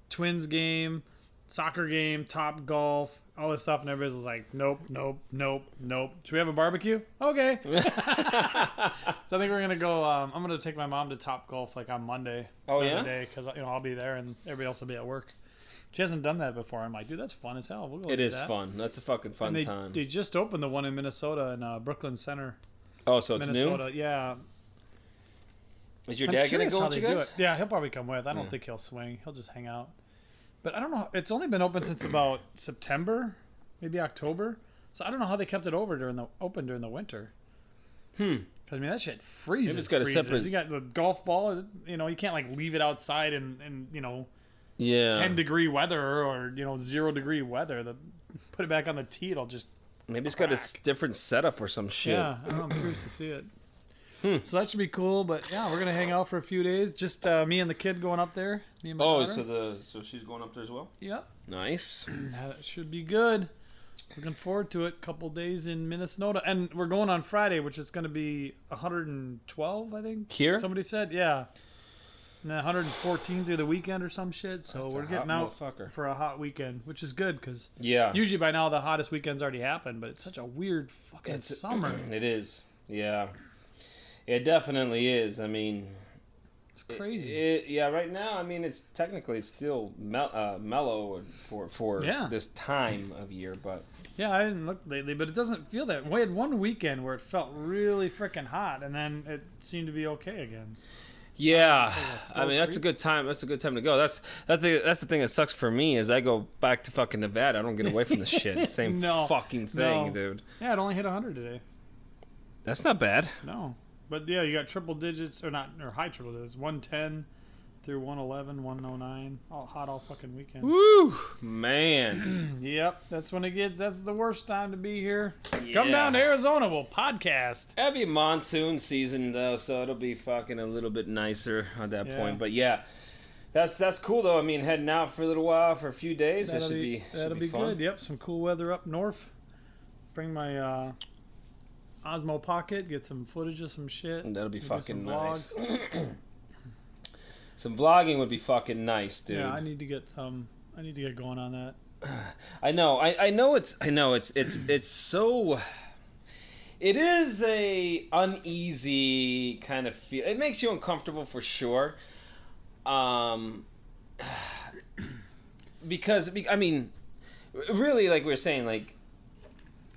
twins game, soccer game, top golf, all this stuff, and everybody's was like, "Nope, nope, nope, nope." Should we have a barbecue? Okay. so I think we're gonna go. Um, I'm gonna take my mom to Top Golf like on Monday. Oh, yeah? day because you know I'll be there and everybody else will be at work. She hasn't done that before. I'm like, dude, that's fun as hell. We'll go It is that. fun. That's a fucking fun they, time. they just opened the one in Minnesota in uh, Brooklyn Center, oh, so it's Minnesota. Yeah. Is your I'm dad gonna go with you guys? Yeah, he'll probably come with. I don't Yeah. think he'll swing. He'll just hang out. But I don't know. It's only been open since about September, maybe October. So I don't know how they kept it over during the open during the winter. Hmm. Because I mean that shit freezes. Maybe it's got a separate- You got the golf ball. You know you can't like leave it outside and and you know Yeah. 10 degree weather or you know zero degree weather the put it back on the tee it'll just Maybe it's got a different setup or some shit. yeah I'm curious to see it Hmm. so that should be cool but yeah we're gonna hang out for a few days just uh, me and the kid going up there me and my Oh, daughter. so the so she's going up there as well. yep Nice. that should be good looking forward to it couple days in minnesota and we're going on friday which is going to be 112 i think Here? somebody said yeah and 114 through the weekend or some shit so That's we're getting out for a hot weekend which is good because Yeah. Usually by now the hottest weekend's already happened, but it's such a weird fucking It's- summer. It is. Yeah. It definitely is. I mean, It's crazy. It, yeah, right now, I mean, it's technically it's still mel- uh, mellow for for Yeah. this time of year, but yeah, I didn't look lately, but it doesn't feel that. We had one weekend where it felt really freaking hot, and then it seemed to be okay again. yeah, slow I mean that's a good time. That's a good time to go. That's that's the that's the thing that sucks for me is I go back to fucking Nevada. I don't get away from the shit. Same No, fucking thing, no. dude. Yeah, it only hit 100 today. That's not bad. No, but yeah, you got triple digits or not or high triple digits. 110 through 111, 109, all hot all fucking weekend. Woo, man. Yep, that's when it gets. That's the worst time to be here. Come down to Arizona. We'll podcast. That'd be monsoon season though, so it'll be fucking a little bit nicer at that Yeah. point. But yeah, That's that's cool though. I mean, heading out for a little while for a few days. That'll that should be, be, that'll be, be, fun. good. Yep, some cool weather up north. Bring my uh, Osmo Pocket, get some footage of some shit. That'll be fucking some nice. Some vlogging would be fucking nice, dude. Yeah, I need to get some. I need to get going on that. I know. I, I know it's I know it's it's it's so it is a uneasy kind of feel. It makes you uncomfortable for sure. Um because I mean really like we were saying like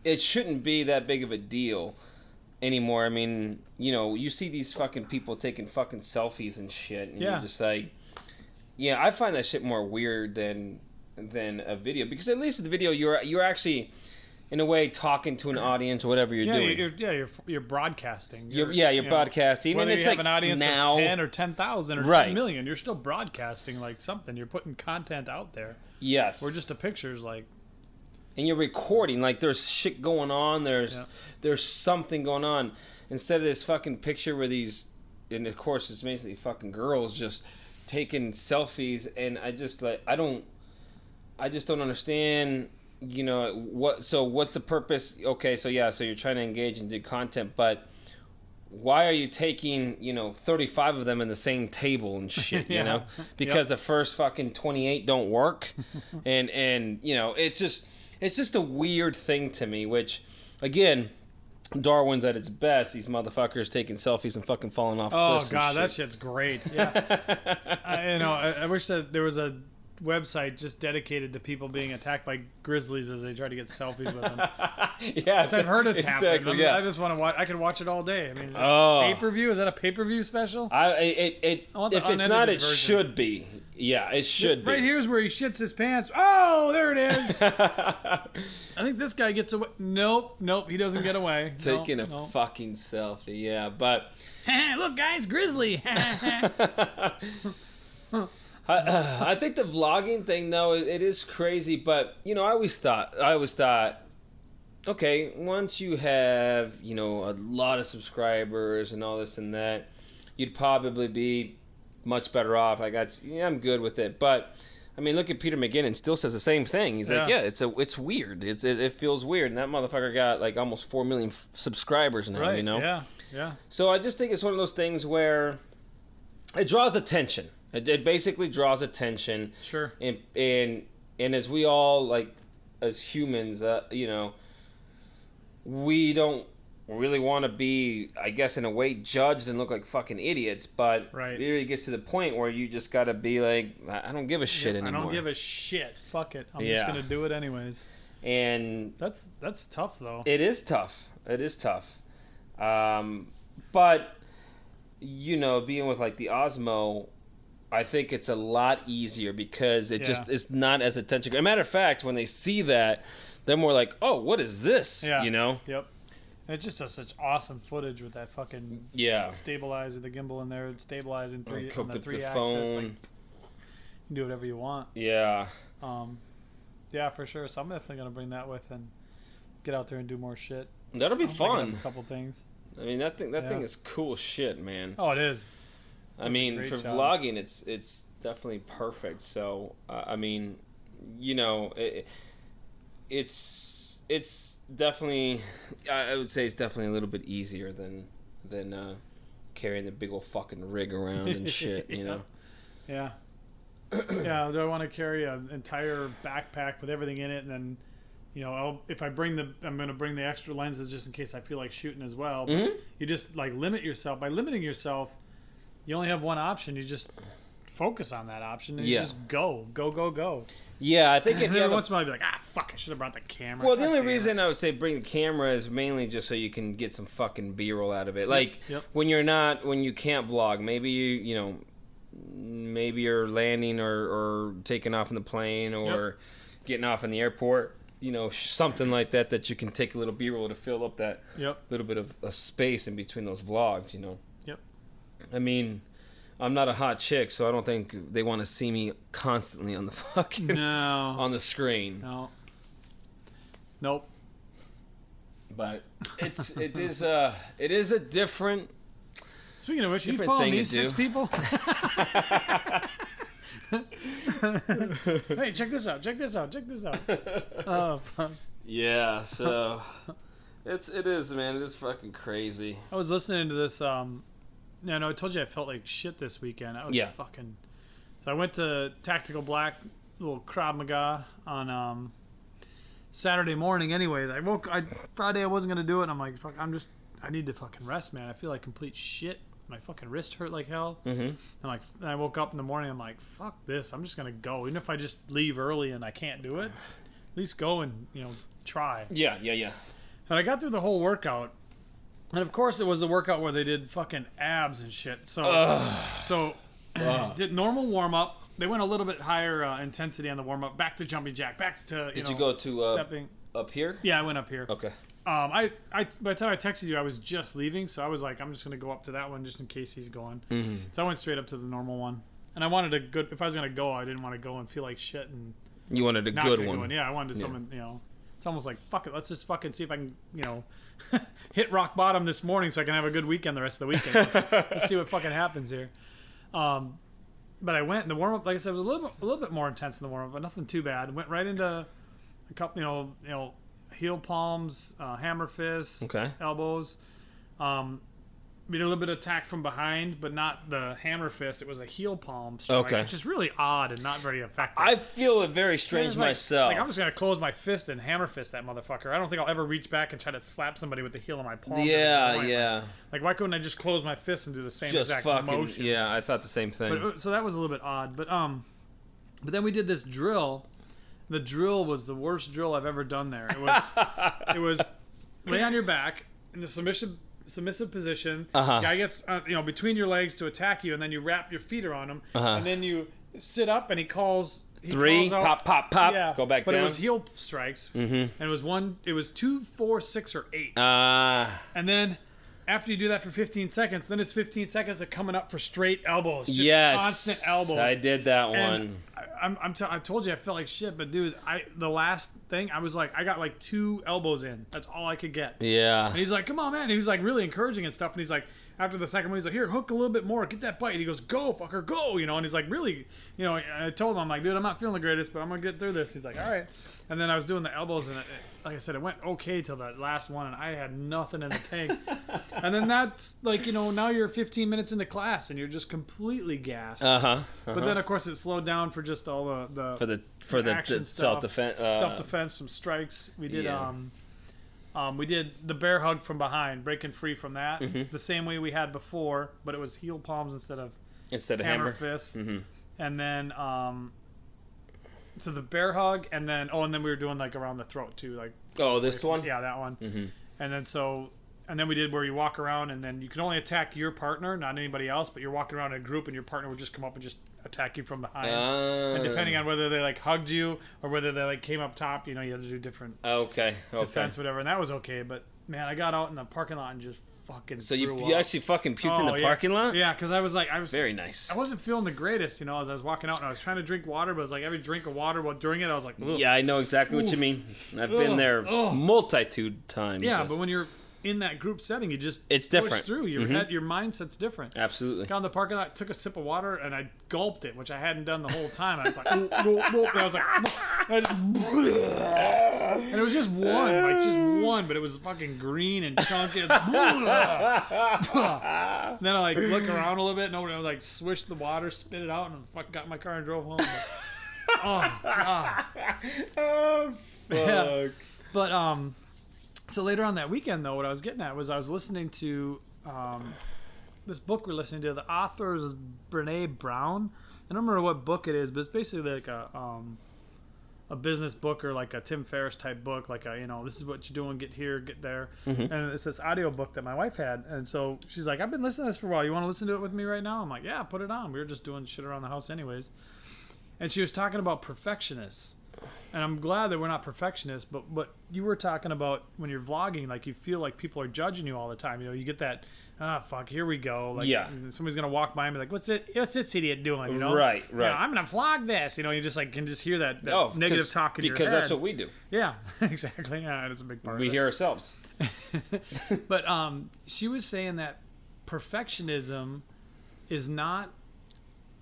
it shouldn't be that big of a deal anymore. I mean, you know, you see these fucking people taking fucking selfies and shit and Yeah. you're just like yeah, I find that shit more weird than than a video because at least with the video you're you're actually in a way talking to an audience or whatever you're yeah, doing. you're, yeah, you're you're broadcasting. You're- yeah, you're you know, broadcasting, Whether and it's you like an audience now, of ten or ten thousand or Right. ten million, you're still broadcasting like something. You're putting content out there. yes, Or just a pictures like and you're recording. Like there's shit going on. There's Yeah. there's something going on instead of this fucking picture where these, and of course it's basically fucking girls just taking selfies, and I just like I don't, I just don't understand. You know what? So what's the purpose? Okay, so yeah, so you're trying to engage and do content, but why are you taking you know 35 of them in the same table and shit you Yeah. know because the first fucking 28 don't work and and you know it's just it's just a weird thing to me which again darwin's at its best. These motherfuckers taking selfies and fucking falling off Oh god, that shit's great. Yeah, I, you know, I, I wish that there was a website just dedicated to people being attacked by grizzlies as they try to get selfies with them. yeah I've heard it's exactly, I, yeah. I just want to watch. I could watch it all day. I mean, Oh. pay per view is that a pay per view special? I, it, it, I if it's not, it version. should be. Yeah, it should be. Right here's where he shits his pants. Oh, there it is. I think this guy gets away. Nope, nope, he doesn't get away. Taking a no. fucking selfie, yeah. But Look, guys, grizzly. I, I think the vlogging thing, though, it, is crazy. But you know, I always thought, I always thought, okay, once you have you know a lot of subscribers and all this and that, you'd probably be much better off. I got, yeah, I'm good with it. But I mean, look at Peter McKinnon. Still says the same thing. He's like, Yeah. yeah, it's a, it's weird. It's it, it feels weird. And that motherfucker got like almost four million f- subscribers now. right? You know. Yeah, yeah. So I just think it's one of those things where it draws attention. It, it basically draws attention, Sure. and and and as we all like as humans, uh, you know, we don't really want to be, I guess, in a way, judged and look like fucking idiots. But Right. it really gets to the point where you just got to be like, I don't give a shit I anymore. I don't give a shit. Fuck it. I'm Yeah. just gonna do it anyways. and That's that's tough though. It is tough. It is tough. Um, but you know, being with like the Osmo, I think it's a lot easier because it Yeah. just is not as attention. As a matter of fact, when they see that, they're more like, "Oh, what is this?" Yeah. You know? Yep. And it just does such awesome footage with that fucking Yeah. stabilizer, the gimbal in there, stabilizing three Cooked the three the axis. phone. Like, you can do whatever you want. yeah. Um, yeah, for sure. So I'm definitely gonna bring that with and get out there and do more shit. That'll be up fun. A couple things. I mean, that thing that thing is cool shit, man. Oh, it is. I mean, for job. vlogging, it's it's definitely perfect. So, uh, I mean, you know, it, it's it's definitely, I would say, it's definitely a little bit easier than than uh, carrying the big old fucking rig around and shit. You know, Yeah. yeah. Do I want to carry an entire backpack with everything in it, and then, you know, I'll, if I bring the, I'm gonna bring the extra lenses just in case I feel like shooting as well. Mhm. You just like limit yourself by limiting yourself. You only have one option. You just focus on that option and you Yeah. just go, go, go, go. yeah. I think if you have a once in a while, I'd be like, ah, fuck, I should have brought the camera. Well, the God only damn it." reason I would say bring the camera is mainly just so you can get some fucking B-roll out of it. Like Yep. when you're not, when you can't vlog, maybe you, you know, maybe you're landing or, or taking off in the plane or getting off in the airport. You know, something like that that you can take a little B-roll to fill up that Yep. little bit of, of space in between those vlogs. You know. I mean, I'm not a hot chick, so I don't think they want to see me constantly on the fucking No. on the screen. no. Nope. but it's it is uh it is a different Speaking of which, you Different follow these six do. people? hey, check this out! Check this out! Check this out! Oh, fuck. Yeah, so it's it is man, it's fucking crazy. I was listening to this. Um, yeah, no, I told you I felt like shit this weekend. I was Yeah. fucking. So I went to Tactical Black, little Krav Maga on um, Saturday morning. Anyways, I woke. I Friday I wasn't gonna do it. and I'm like, fuck. I'm just. I need to fucking rest, man. I feel like complete shit. My fucking wrist hurt like hell. Mm-hmm. And like, and I woke up in the morning. I'm like, fuck this. I'm just gonna go. Even if I just leave early and I can't do it, at least go and you know try. Yeah, yeah, yeah. And I got through the whole workout. And of course, it was the workout where they did fucking abs and shit. So, so did normal warm up. They went a little bit higher uh, intensity on the warm up. Back to jumping jack. Back to you Did know, you go to uh, stepping? up here? Yeah, I went up here. Okay. Um, I, I by the time I texted you, I was just leaving, so I was like, I'm just gonna go up to that one just in case he's going. Mm-hmm. So I went straight up to the normal one. And I wanted a good. If I was gonna go, I didn't want to go and feel like shit and You wanted a good gonna one. Yeah, I wanted Yeah. someone. You know, it's almost like fuck it. Let's just fucking see if I can, you know, hit rock bottom this morning so I can have a good weekend the rest of the weekend. Let's, let's see what fucking happens here. Um, but I went and the warm up, like I said, was a little bit, a little bit more intense in the warm up, but nothing too bad. Went right into a couple, you know, you know, heel palms, uh, hammer fists, Okay. elbows. Um, we did a little bit of attack from behind, but not the hammer fist. It was a heel palm strike, Okay. which is really odd and not very effective. I feel it very strange like- myself. Like I'm just gonna close my fist and hammer fist that motherfucker. I don't think I'll ever reach back and try to slap somebody with the heel of my palm. yeah, yeah. Like why couldn't I just close my fist and do the same Just exact fucking motion? yeah. I thought the same thing. But, so that was a little bit odd. But um, but then we did this drill. The drill was the worst drill I've ever done. There, it was it was lay on your back in the submission submissive position. Uh-huh. Guy gets uh, you know between your legs to attack you, and then you wrap your feet around him, Uh-huh. and then you sit up, and he calls he Three, out- pop, pop, pop. yeah, Go back but down. But it was heel strikes, mm-hmm. and it was one. It was two, four, six, or eight, Ah, and then. After you do that for 15 seconds, then it's 15 seconds of coming up for straight elbows. Just yes. constant elbows. I did that one. I'm, I'm t- I told you I felt like shit, but dude, I the last thing I was like, I got like two elbows in. That's all I could get. Yeah. And he's like, "Come on, man!" And he was like really encouraging and stuff. And he's like, after the second one, he's like, "Here, hook a little bit more, get that bite." And he goes, "Go, fucker, go!" You know. And he's like, really, you know. I told him, I'm like, "Dude, I'm not feeling the greatest, but I'm gonna get through this." He's like, "All right." And then I was doing the elbows, and it, like I said, it went okay till that last one, and I had nothing in the tank. and then that's like, you know, now you're 15 minutes into class, and you're just completely gassed. Uh huh. But then, of course, it slowed down for just all the the, for the for the, the self defense. Uh, self defense, some strikes. We did yeah. um, um, we did the bear hug from behind, breaking free from that, Mm-hmm. the same way we had before, but it was heel palms instead of instead of hammer, hammer. fists. Mhm. And then um, so the bear hug, and then oh, and then we were doing like around the throat too, like Oh, this one. yeah, that one. Mhm. And then so. And then we did where you walk around, and then you can only attack your partner, not anybody else. But you're walking around in a group, and your partner would just come up and just attack you from behind. And depending on whether they like hugged you or whether they like came up top, you know, you had to do different Okay. Okay. defense, whatever. And that was okay. But man, I got out in the parking lot and just fucking. So you, you up. actually fucking puked in Oh, the yeah. parking lot? Yeah, because I was like, I was. Very nice. I wasn't feeling the greatest, you know, as I was walking out, and I was trying to drink water, but it was like every drink of water, but during it, I was like, Ugh. Yeah, I know exactly what you mean. I've been there Ugh. multitude times. yeah. But when you're in that group setting, you just It's push different. through. Your Mhm. head, your mindset's different. Absolutely. Got in the parking lot, took a sip of water, and I gulped it, which I hadn't done the whole time. I was like, and I was like, I just- and it was just one, like just one, but it was fucking green and chunky. and then I like look around a little bit, nobody I was like swish the water, spit it out, and fucking got in my car and drove home. But- oh god. oh, Yeah. But um, so later on that weekend, though, what I was getting at was I was listening to um, this book we're listening to. The author is Brene Brown. I don't remember what book it is, but it's basically like a um, a business book or like a Tim Ferriss type book, like a you know this is what you're doing, get here, get there. And it's this audio book that my wife had, and so she's like, I've been listening to this for a while. You want to listen to it with me right now? I'm like, yeah, put it on. We were just doing shit around the house anyways. And she was talking about perfectionists and I'm glad that we're not perfectionists, but what you were talking about when you're vlogging, like you feel like people are judging you all the time. You know, you get that, ah, fuck, here we go. Like, Yeah. somebody's gonna walk by and be like, "What's it? What's this idiot doing?" You know, Right, You know, right. I'm gonna vlog this. You know, you just like can just hear that, that Oh, negative talk in your because head. that's what we do. yeah, exactly. Yeah, that's a big part. We of it. hear ourselves. But um, she was saying that perfectionism is not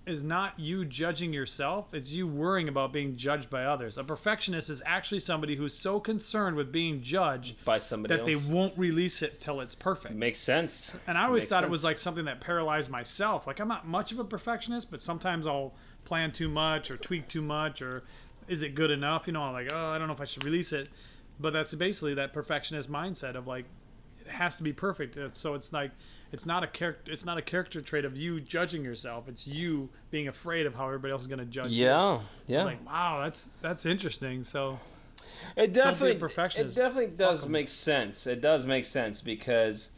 is not you judging yourself, it's you worrying about being judged by others. A perfectionist is actually somebody who's so concerned with being judged By somebody that else. they won't release it till it's perfect. Makes sense. and I always Makes thought it was like something that paralyzed myself. Like I'm not much of a perfectionist, but sometimes I'll plan too much or tweak too much or is it good enough? You know, I'm like, oh, I don't know if I should release it. But that's basically that perfectionist mindset of like has to be perfect. So it's like it's not a character it's not a character trait of you judging yourself. It's you being afraid of how everybody else is going to judge you. Yeah, yeah. It's like, wow, that's that's interesting. So It definitely, it definitely does 'em. make sense. It does make sense because,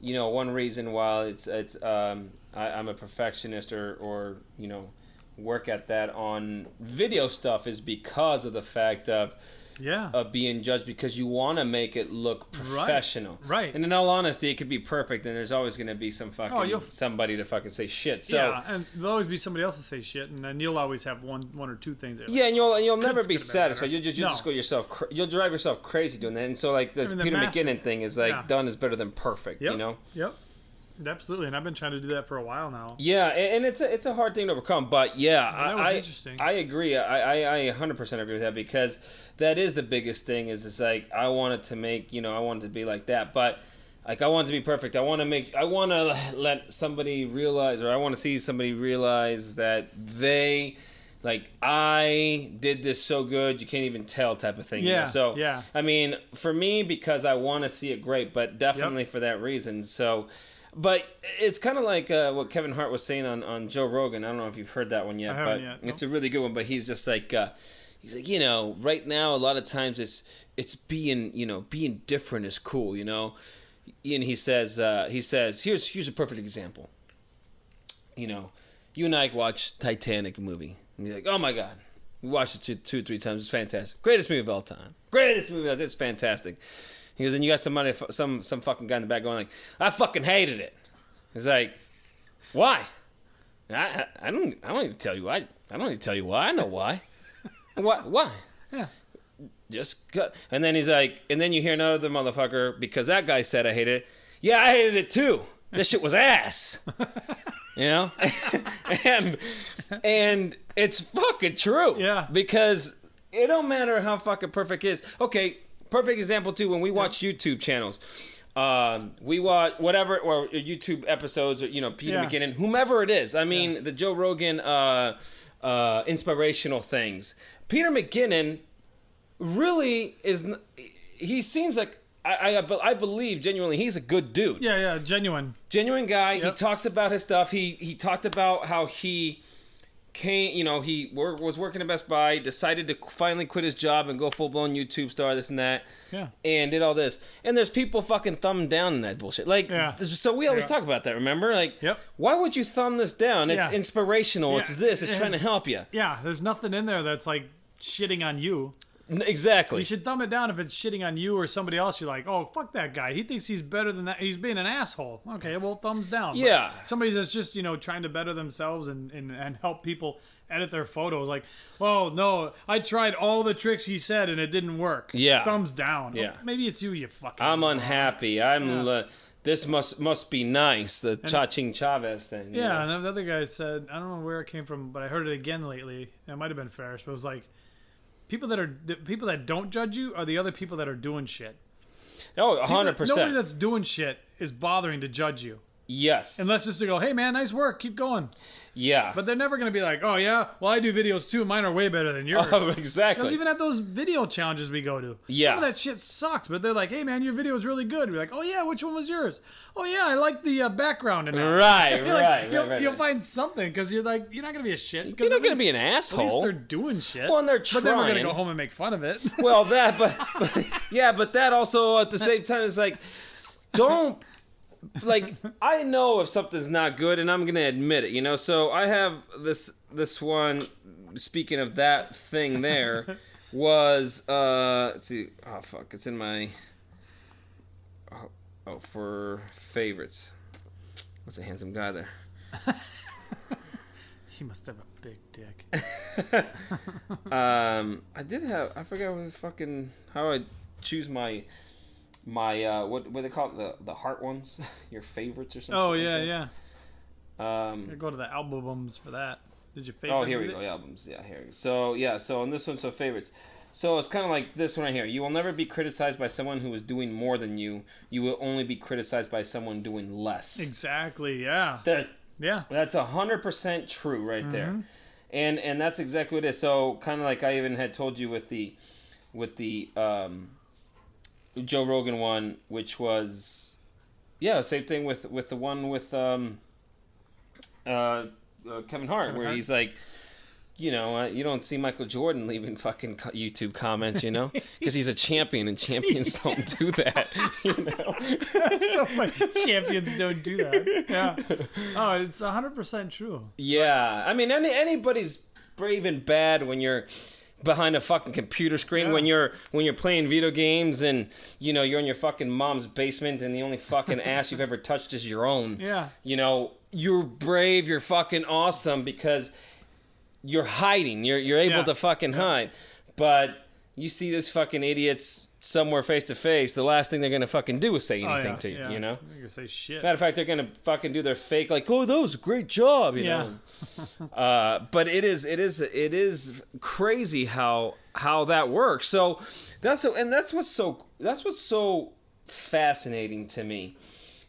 you know, one reason why it's it's um, I, I'm a perfectionist or or you know, work at that on video stuff is because of the fact of yeah. of being judged because you want to make it look professional. right. right. And in all honesty, it could be perfect, and there's always going to be some fucking Oh, somebody to fucking say shit. So. yeah, and there'll always be somebody else to say shit, and then you'll always have one, one or two things. That Yeah, and you'll and you'll never be satisfied. You'll just you'll No. just go yourself. Cra- you'll drive yourself crazy doing that. And so like this I mean, the Peter master- McKinnon thing is like Yeah. done is better than perfect. Yep. You know. Yep. Absolutely, and I've been trying to do that for a while now. Yeah, and, it's a, it's a hard thing to overcome. But yeah, I, I interesting. I agree. I, I I 100% agree with that because that is the biggest thing. Is it's like I wanted to make you know I wanted to be like that, but. Like I want to be perfect. I want to make. I want to let somebody realize, or I want to see somebody realize that they, like, I did this so good you can't even tell type of thing. you know? Yeah, So yeah. I mean, for me, because I want to see it great, but definitely for that reason. So, but it's kind of like uh, what Kevin Hart was saying on, on Joe Rogan. I don't know if you've heard that one yet, but yet, it's a really good one. But he's just like, uh, he's like, you know, right now, a lot of times it's it's being, you know, being different is cool, you know. And he says, uh, he says, here's here's a perfect example. You know, you and I watch Titanic movie, and you're like, oh my god, we watched it two, two or three times. It's fantastic, greatest movie of all time, greatest movie. of all time. It's fantastic. He goes, and you got somebody, some some fucking guy in the back going like, I fucking hated it. He's like, why? I, I, I don't I don't need to tell you why. I don't need to tell you why. I know why. why? Why? Yeah. Just cut. And then he's like, and then you hear another motherfucker because that guy said I hated it. Yeah, I hated it too. This shit was ass. you know, and and it's fucking true. Yeah. Because it don't matter how fucking perfect it is. Okay, perfect example too. When we watch YouTube channels. Um, we watch whatever or YouTube episodes or you know Peter Yeah. McKinnon, whomever it is. I mean the Joe Rogan uh, uh, inspirational things. Peter McKinnon really is. He seems like I, I I believe genuinely he's a good dude Yeah, yeah, genuine. genuine guy. He talks about his stuff. He he talked about how he came, you know, he wor- was working at Best Buy, decided to finally quit his job and go full blown YouTube star, this and that. Yeah. And did all this. And there's people fucking thumb down in that bullshit. Like, Yeah. so we always Yeah. talk about that, remember? Like, Yep. why would you thumb this down? It's Yeah. inspirational. It's this. It's It trying to help you. Yeah, there's nothing in there that's like shitting on you. Exactly. You should thumb it down if it's shitting on you or somebody else. You're like, oh, fuck that guy. He thinks he's better than that. He's being an asshole. Okay, well, thumbs down. But Yeah. somebody that's just, you know, trying to better themselves and, and, and help people edit their photos. Like, oh, no, I tried all the tricks he said and it didn't work. Yeah. Thumbs down. Yeah. maybe it's you, you fucking. I'm unhappy. I'm. Yeah. le- this must must be nice. The Cha-Ching Chavez thing. Yeah, know? and the other guy said, I don't know where it came from, but I heard it again lately. It might have been Ferriss, but it was like, people that are the people that don't judge you are the other people that are doing shit. Oh, People- hundred Nobody that's doing shit is bothering to judge you. Yes. Unless it's to go, hey man, nice work, keep going. Yeah. But they're never gonna be like, oh yeah, well I do videos too, mine are way better than yours. Oh, Because exactly. even at those video challenges we go to, Yeah. some of that shit sucks. But they're like, hey man, your video is really good. We're like, oh yeah, which one was yours? Oh yeah, I like the uh, background in that. Right, You're like, right, you'll, right, right, you'll find something because you're like, you're not gonna be a shit. You're not going to be an asshole. At least they're doing shit. Well, and they're trying. But then we're gonna go home and make fun of it. well, that, but, but yeah, but that also at the same time is like, don't like I know if something's not good, and I'm gonna admit it. You know, so I have this this one. Speaking of that thing, there was uh, let's see. Oh fuck, it's in my. Oh, oh for favorites. What's a handsome guy there? he must have a big dick. Um, I did have. I forgot what the fucking how I choose my my uh what what they call it the the heart ones your favorites or something. Oh yeah, that. yeah. Um, Go to the albums for that. Did you favorite? oh, here we go. Albums. Yeah, here. So yeah, so on this one, so favorites. So it's kind of like this one right here. You will never be criticized by someone who is doing more than you. You will only be criticized by someone doing less. Exactly. Yeah. That- Yeah. That's a hundred percent true right there, and and that's exactly what it is. So kind of like I even had told you with the, with the um, Joe Rogan one, which was, yeah, same thing with with the one with um, uh, uh Kevin Hart, Kevin where Hart. he's like. You know, uh, you don't see Michael Jordan leaving fucking YouTube comments, you know, because he's a champion and champions don't do that. You know, so funny. Champions don't do that. Yeah. Oh, it's hundred percent true. Yeah, I mean, any anybody's brave and bad when you're behind a fucking computer screen Yeah. when you're when you're playing video games and you know you're in your fucking mom's basement and the only fucking ass you've ever touched is your own. Yeah. You know, you're brave, you're fucking awesome because you're hiding. You're you're able Yeah. to fucking hide. But you see those fucking idiots somewhere face to face, the last thing they're gonna fucking do is say Oh, anything yeah, to you, yeah. you know? You're gonna say shit. Matter of fact, they're gonna fucking do their fake like, oh, that was a great job, you Yeah. know. uh, but it is, it is, it is crazy how how that works. So that's the, and that's what's so that's what's so fascinating to me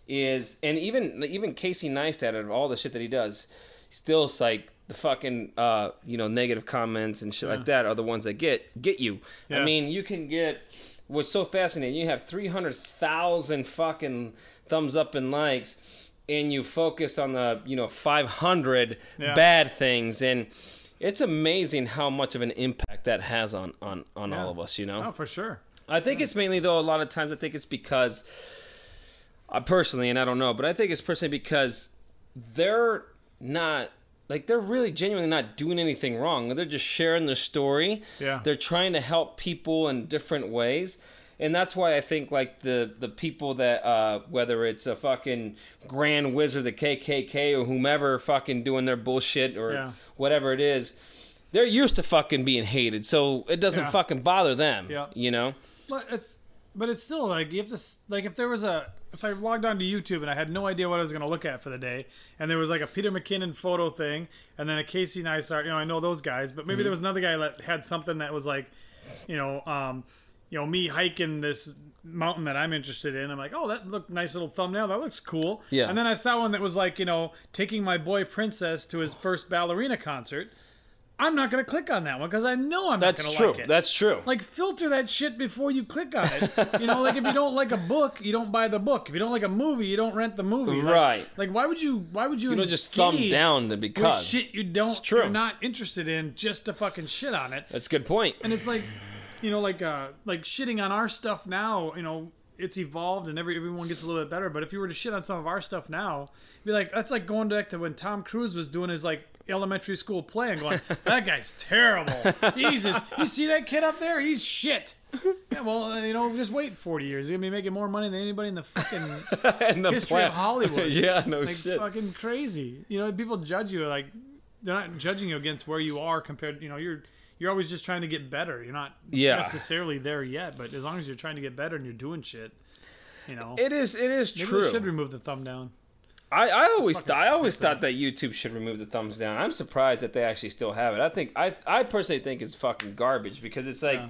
is, and even even Casey Neistat, out of all the shit that he does, still it's like the fucking uh, you know negative comments and shit like that are the ones that get get you. I mean, you can get what's so fascinating. You have three hundred thousand fucking thumbs up and likes, and you focus on the you know five hundred Yeah. bad things, and it's amazing how much of an impact that has on on on Yeah. all of us. You know. Oh, for sure. I think it's mainly though a lot of times I think it's because I personally and I don't know, but I think it's personally because they're not like they're really genuinely not doing anything wrong. They're just sharing their story. Yeah. They're trying to help people in different ways. And that's why I think like the the people that uh, whether it's a fucking Grand Wizard, the KKK, or whomever fucking doing their bullshit or Yeah. whatever it is, they're used to fucking being hated, so it doesn't Yeah. fucking bother them. Yeah. You know. But it, but it's still like you have to like if there was a if I logged onto YouTube and I had no idea what I was going to look at for the day, and there was like a Peter McKinnon photo thing, and then a Casey Neistat, you know, I know those guys, but maybe Mm-hmm. there was another guy that had something that was like, you know, um, you know, me hiking this mountain that I'm interested in. I'm like, oh, that looked nice little thumbnail. That looks cool. Yeah. And then I saw one that was like, you know, taking my boy Princess to his first ballerina concert. I'm not going to click on that one because I know I'm not That's going to like it. That's true. That's true. Like filter that shit before you click on it. You know, like if you don't like a book, you don't buy the book. If you don't like a movie, you don't rent the movie. Right. Like, why would you? Why would you? you don't just thumb down the because. shit you don't. true. You're not interested in just to fucking shit on it. That's a good point. And it's like, you know, like uh, like shitting on our stuff now. You know, it's evolved and every everyone gets a little bit better. But if you were to shit on some of our stuff now, be like, that's like going back to when Tom Cruise was doing his like elementary school play and going, that guy's terrible. Jesus, you see that kid up there? He's shit. Yeah, well, uh, you know, just wait 40 years. He's gonna be making more money than anybody in the fucking And the history plan- of Hollywood. yeah, no like shit. fucking crazy. You know, people judge you like they're not judging you against where you are compared. You know, you're you're always just trying to get better. You're not Yeah. necessarily there yet, but as long as you're trying to get better and you're doing shit, you know, It is. It is maybe true. they should remove the thumb down. I, I always fucking I always thought that YouTube should remove the thumbs down. I'm surprised that they actually still have it. I think I I personally think it's fucking garbage because it's like Yeah.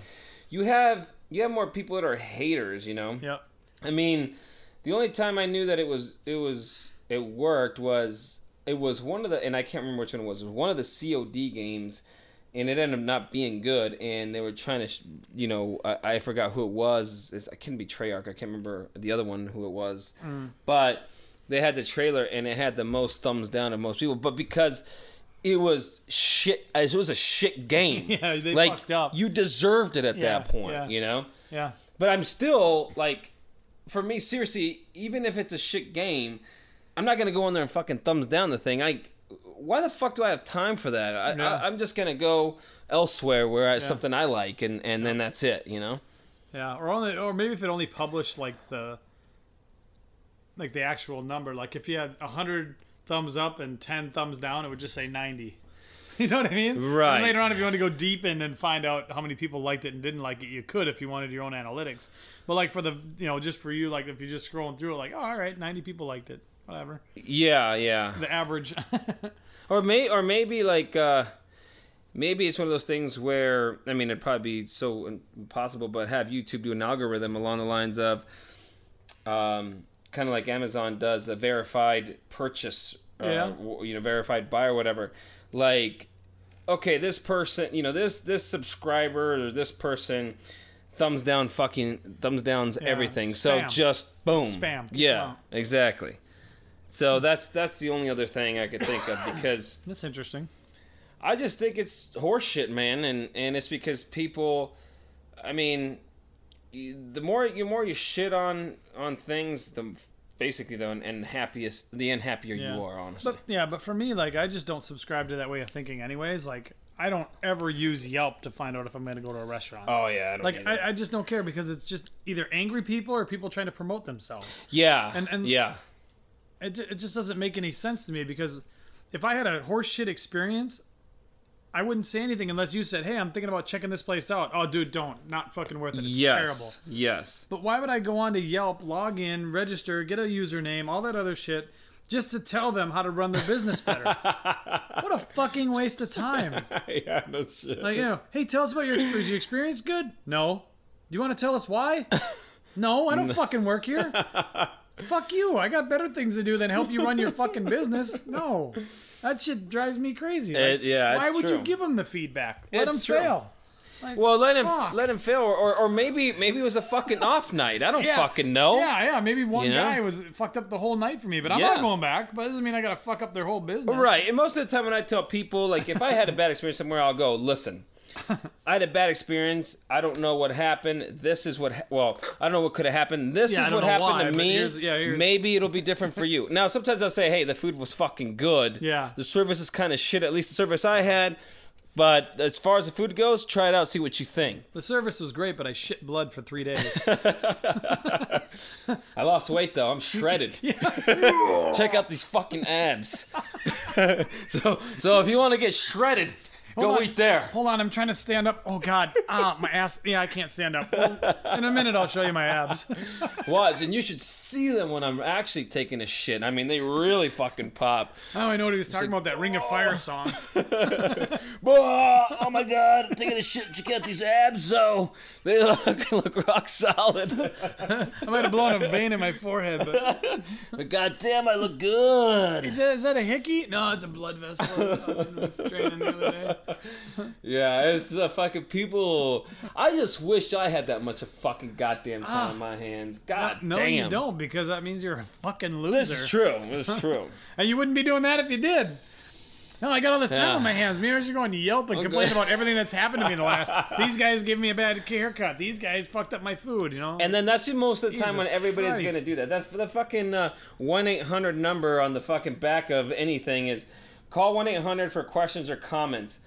you have you have more people that are haters. You know. Yep. I mean, the only time I knew that it was it was it worked was it was one of the and I can't remember which one it was. It was one of the COD games, and it ended up not being good. And they were trying to, sh- you know, I, I forgot who it was. It's, I couldn't be Treyarch. I can't remember the other one who it was, mm. but they had the trailer and it had the most thumbs down of most people. But because it was shit, it was a shit game. Yeah, they like fucked up. you deserved it at Yeah, that point. yeah. You know. Yeah. But I'm still like, for me, seriously, even if it's a shit game, I'm not gonna go in there and fucking thumbs down the thing. I, why the fuck do I have time for that? I, Yeah. I, I'm just gonna go elsewhere where I, something I like, and and then that's it. You know? Yeah, or only, or maybe if it only published like the, like the actual number. Like if you had hundred thumbs up and ten thumbs down, it would just say ninety. You know what I mean? Right. And later on, if you want to go deep in and find out how many people liked it and didn't like it, you could if you wanted your own analytics. But like for the, you know, just for you, like if you're just scrolling through it, like, oh, all right, ninety people liked it. whatever. Yeah, yeah. The average. Or may or maybe like uh maybe it's one of those things where I mean it'd probably be so impossible, but have YouTube do an algorithm along the lines of um kind of like Amazon does a verified purchase, uh, Yeah. you know, verified buy or whatever. Like, okay, this person, you know, this this subscriber or this person thumbs down fucking thumbs downs Yeah, everything. So just boom, Spam. Yeah, Wow. exactly. So that's that's the only other thing I could think of because That's interesting. I just think it's horseshit, man, and and it's because people, I mean, the more you more you shit on on things, the basically the and happiest the unhappier Yeah. you are, honestly. But yeah, but for me, like I just don't subscribe to that way of thinking, anyways. Like I don't ever use Yelp to find out if I'm going to go to a restaurant. oh yeah, I don't like. I, I just don't care because it's just either angry people or people trying to promote themselves. yeah, and- and- yeah, It, it just doesn't make any sense to me because if I had a horseshit experience, I wouldn't say anything unless you said, "Hey, I'm thinking about checking this place out." Oh, dude, don't. Not fucking worth it. It's terrible. yes, yes. But why would I go on to Yelp, log in, register, get a username, all that other shit, just to tell them how to run their business better? what a fucking waste of time. yeah, no shit. Like, you know, hey, tell us about your experience. Your experience good? No. Do you want to tell us why? No, I don't fucking work here. Fuck you. I got better things to do than help you run your fucking business. No. That shit drives me crazy. Like, It- yeah, why would true. you give them the feedback? Let It's them true. fail. Like, well, let him fuck. let him fail, or, or or maybe maybe it was a fucking off night. I don't Yeah. fucking know. Yeah, yeah. Maybe one You know? guy was fucked up the whole night for me, but I'm Yeah. not going back. But it doesn't mean I gotta fuck up their whole business. Right. And most of the time when I tell people, like, if I had a bad experience somewhere, I'll go, listen, I had a bad experience. I don't know what happened. This is what, ha- well, I don't know what could have happened. This Yeah, is what happened why, to me. here's- yeah, here's- Maybe it'll be different for you. Now, sometimes I'll say, hey, the food was fucking good. Yeah. The service is kind of shit, at least the service I had. But as far as the food goes, try it out, see what you think. The service was great, but I shit blood for three days. I lost weight though. I'm shredded. Check out these fucking abs. so, so if you want to get shredded, go on. eat there. Hold on, I'm trying to stand up. Oh God, ah, my ass. Yeah, I can't stand up. Well, in a minute, I'll show you my abs. Watch, and you should see them when I'm actually taking a shit. I mean, they really fucking pop. Oh, I know what he was talking about. That Ring of Fire song. Oh, oh my god, I'm taking a shit. Check out these abs, though. They look, look rock solid. I might have blown a vein in my forehead, but But goddamn, I look good. is that, is that a hickey? No, it's a blood vessel. I was straining the other day. Yeah, it's uh, fucking people. I just wished I had that much of fucking goddamn time in my hands. God No, damn. you don't, because that means you're a fucking loser. Is true. Is true. And you wouldn't be doing that if you did. No, I got all this time Yeah. on my hands. Maybe I should go on Yelp and Okay. complain about everything that's happened to me in the last. These guys gave me a bad haircut. These guys fucked up my food. You know. And then that's the most of the time when everybody's gonna do that. That the fucking uh, one eight hundred number on the fucking back of anything is call one eight hundred for questions or comments.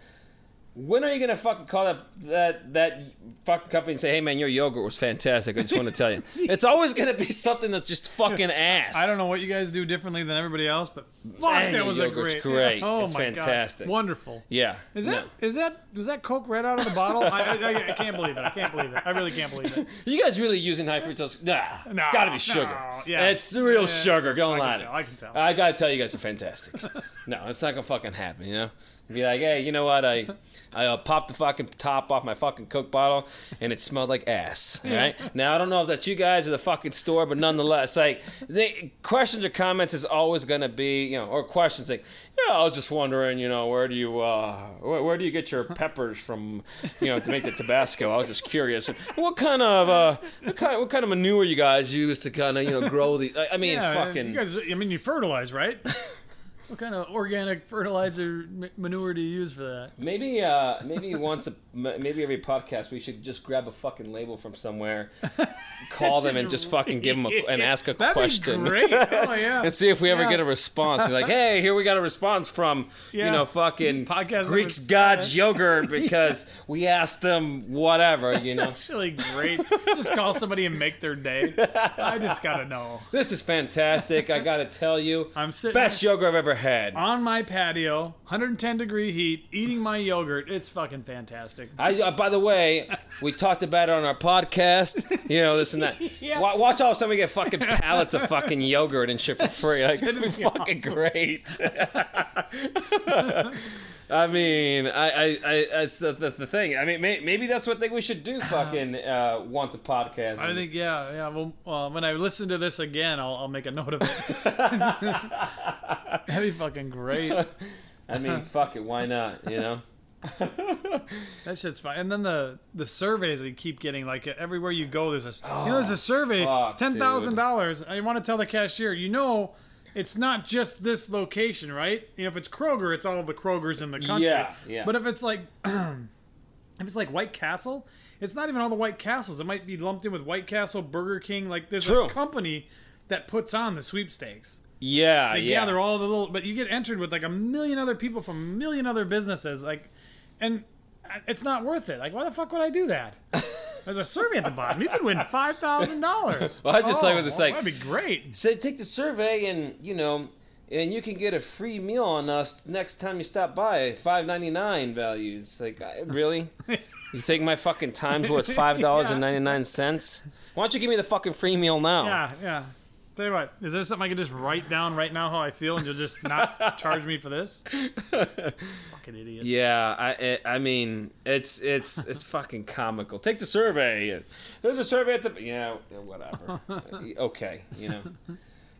When are you gonna fucking call that that that fucking company and say, "Hey man, your yogurt was fantastic. I just want to tell you." It's always gonna be something that's just fucking ass. I don't know what you guys do differently than everybody else, but fuck, Man, that was a great. great. Oh It's my fantastic. god, wonderful. Yeah. Is that is that was that Coke right out of the bottle? I, I, I, can't believe it. I can't believe it. I really can't believe it. You guys really using high fructose? Nah, No, it's got to be no, sugar. yeah. it's the real Yeah. sugar. Don't I lie. to tell, me. I can tell. I gotta tell you guys are fantastic. no, it's not gonna fucking happen. You know, be like, hey, you know what? I I uh, popped the fucking top off my fucking Coke bottle, and it smelled like ass. All right. now I don't know if that's you guys or the fucking store, but nonetheless, like, the questions or comments is always gonna be, you know, or questions like, yeah, I was just wondering, you know, where do you uh, where, where do you get your peppers from, you know, to make the Tabasco? I was just curious. And what kind of uh, what kind what kind of manure you guys use to kind of you know grow the? I- I mean, yeah, fucking. You guys, I mean, you fertilize, right? what kind of organic fertilizer manure do you use for that? Maybe, uh, maybe once, a, maybe every podcast, we should just grab a fucking label from somewhere, call them, and just fucking give them a, and ask a That'd question, Be great. Oh yeah. and see if we ever Yeah. get a response. Like, hey, here we got a response from, Yeah. you know, fucking Podcast Greek's God's yogurt because we asked them whatever, you It's know. actually great. Just call somebody and make their day. I just gotta know. This is fantastic. I gotta tell you, I'm sitting. best yogurt I've ever ever had. on my patio, 110 degree heat, eating my yogurt. It's fucking fantastic. I, uh, by the way, we talked about it on our podcast. You know this and that. Yeah. Wa- watch all we get fucking pallets of fucking yogurt and shit for free. Like it'd be be fucking great. I mean, I, I, I that's the, the, the thing. I mean, may, maybe that's what I think we should do. Fucking uh, once a podcast. I think, yeah, yeah. Well, uh, when I listen to this again, I'll, I'll make a note of it. That'd be fucking great. I mean, fuck it. Why not? You know. That shit's fine. And then the the surveys that you keep getting, like everywhere you go, there's a you know there's a oh, survey, fuck, ten thousand dollars. I want to tell the cashier, you know, it's not just this location, right? You know, if it's Kroger, it's all the Krogers in the country. Yeah, yeah. But if it's like if it's like White Castle, it's not even all the White Castles. It might be lumped in with White Castle, Burger King. Like there's True. a company that puts on the sweepstakes. Yeah, Yeah, They yeah. gather all the little, but you get entered with like a million other people from a million other businesses, like, and it's not worth it. Like, why the fuck would I do that? There's a survey at the bottom. You could win five thousand dollars. Well, I just like with oh, this, like- that'd be great. Say, take the survey, and you know, and you can get a free meal on us next time you stop by. Five ninety nine values. Like, I, really? You think my fucking time's worth five dollars and ninety nine cents? Why don't you give me the fucking free meal now? Yeah, yeah. Tell you what, is there something I can just write down right now how I feel, and you'll just not charge me for this? Fucking idiots. Yeah, I, I I mean, it's it's it's fucking comical. Take the survey. There's a survey at the yeah, whatever. okay, you know.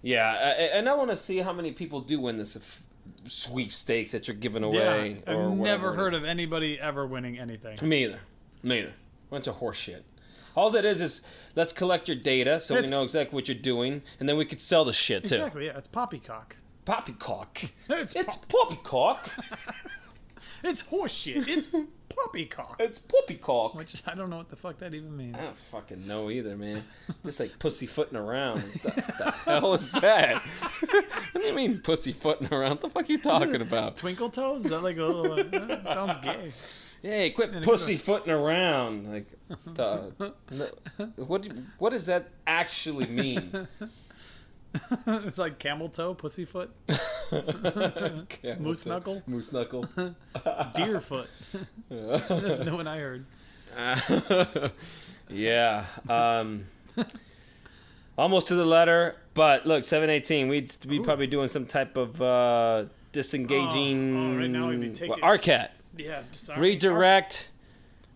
Yeah, I- and I want to see how many people do win this sweepstakes that you're giving away. Yeah, I've never heard of anybody ever winning anything. Me either. Me either. Bunch of horse shit. All it is is let's collect your data so we It's- know exactly what you're doing, and then we could sell the shit too. Exactly. Yeah, it's poppycock. Poppycock. It's It's pop- poppycock. it's horseshit. It's poppycock. it's poppycock. Which I don't know what the fuck that even means. I don't fucking know either, man. Just like pussyfooting around. What the, the hell is that? what do you mean pussyfooting around? What the fuck are you talking about? Twinkle toes? Is that like a little? Uh, that sounds gay. Hey, quit pussyfooting around. Like, what? What does that actually mean? it's like camel toe, pussyfoot, moose that? knuckle, Moose knuckle. deer foot. That's no one I heard. yeah. Um, almost to the letter, but look, seven eighteen. We'd be probably doing some type of uh, disengaging. Oh, oh, right now we'd be taking- Well, RCAT. Yeah. Sorry. redirect.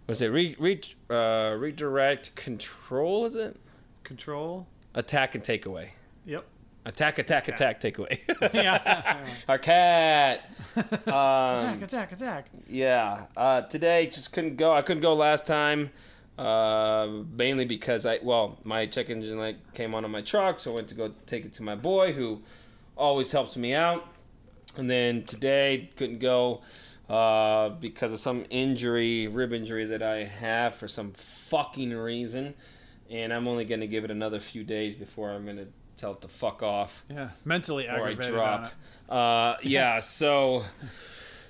Was it re, re, uh, redirect control? Is it Control. attack and takeaway? Yep. Attack, attack, attack, takeaway. Yeah. Our cat. attack! Um, Attack! Attack! yeah. Uh, today just couldn't go. I couldn't go last time. Uh, mainly because I well my check engine light came on on my truck, so I went to go take it to my boy who always helps me out. And then today couldn't go uh, because of some injury, rib injury that I have for some fucking reason. And I'm only going to give it another few days before I'm going to tell it to fuck off Yeah. Mentally or I aggravated. drop. Uh, yeah, so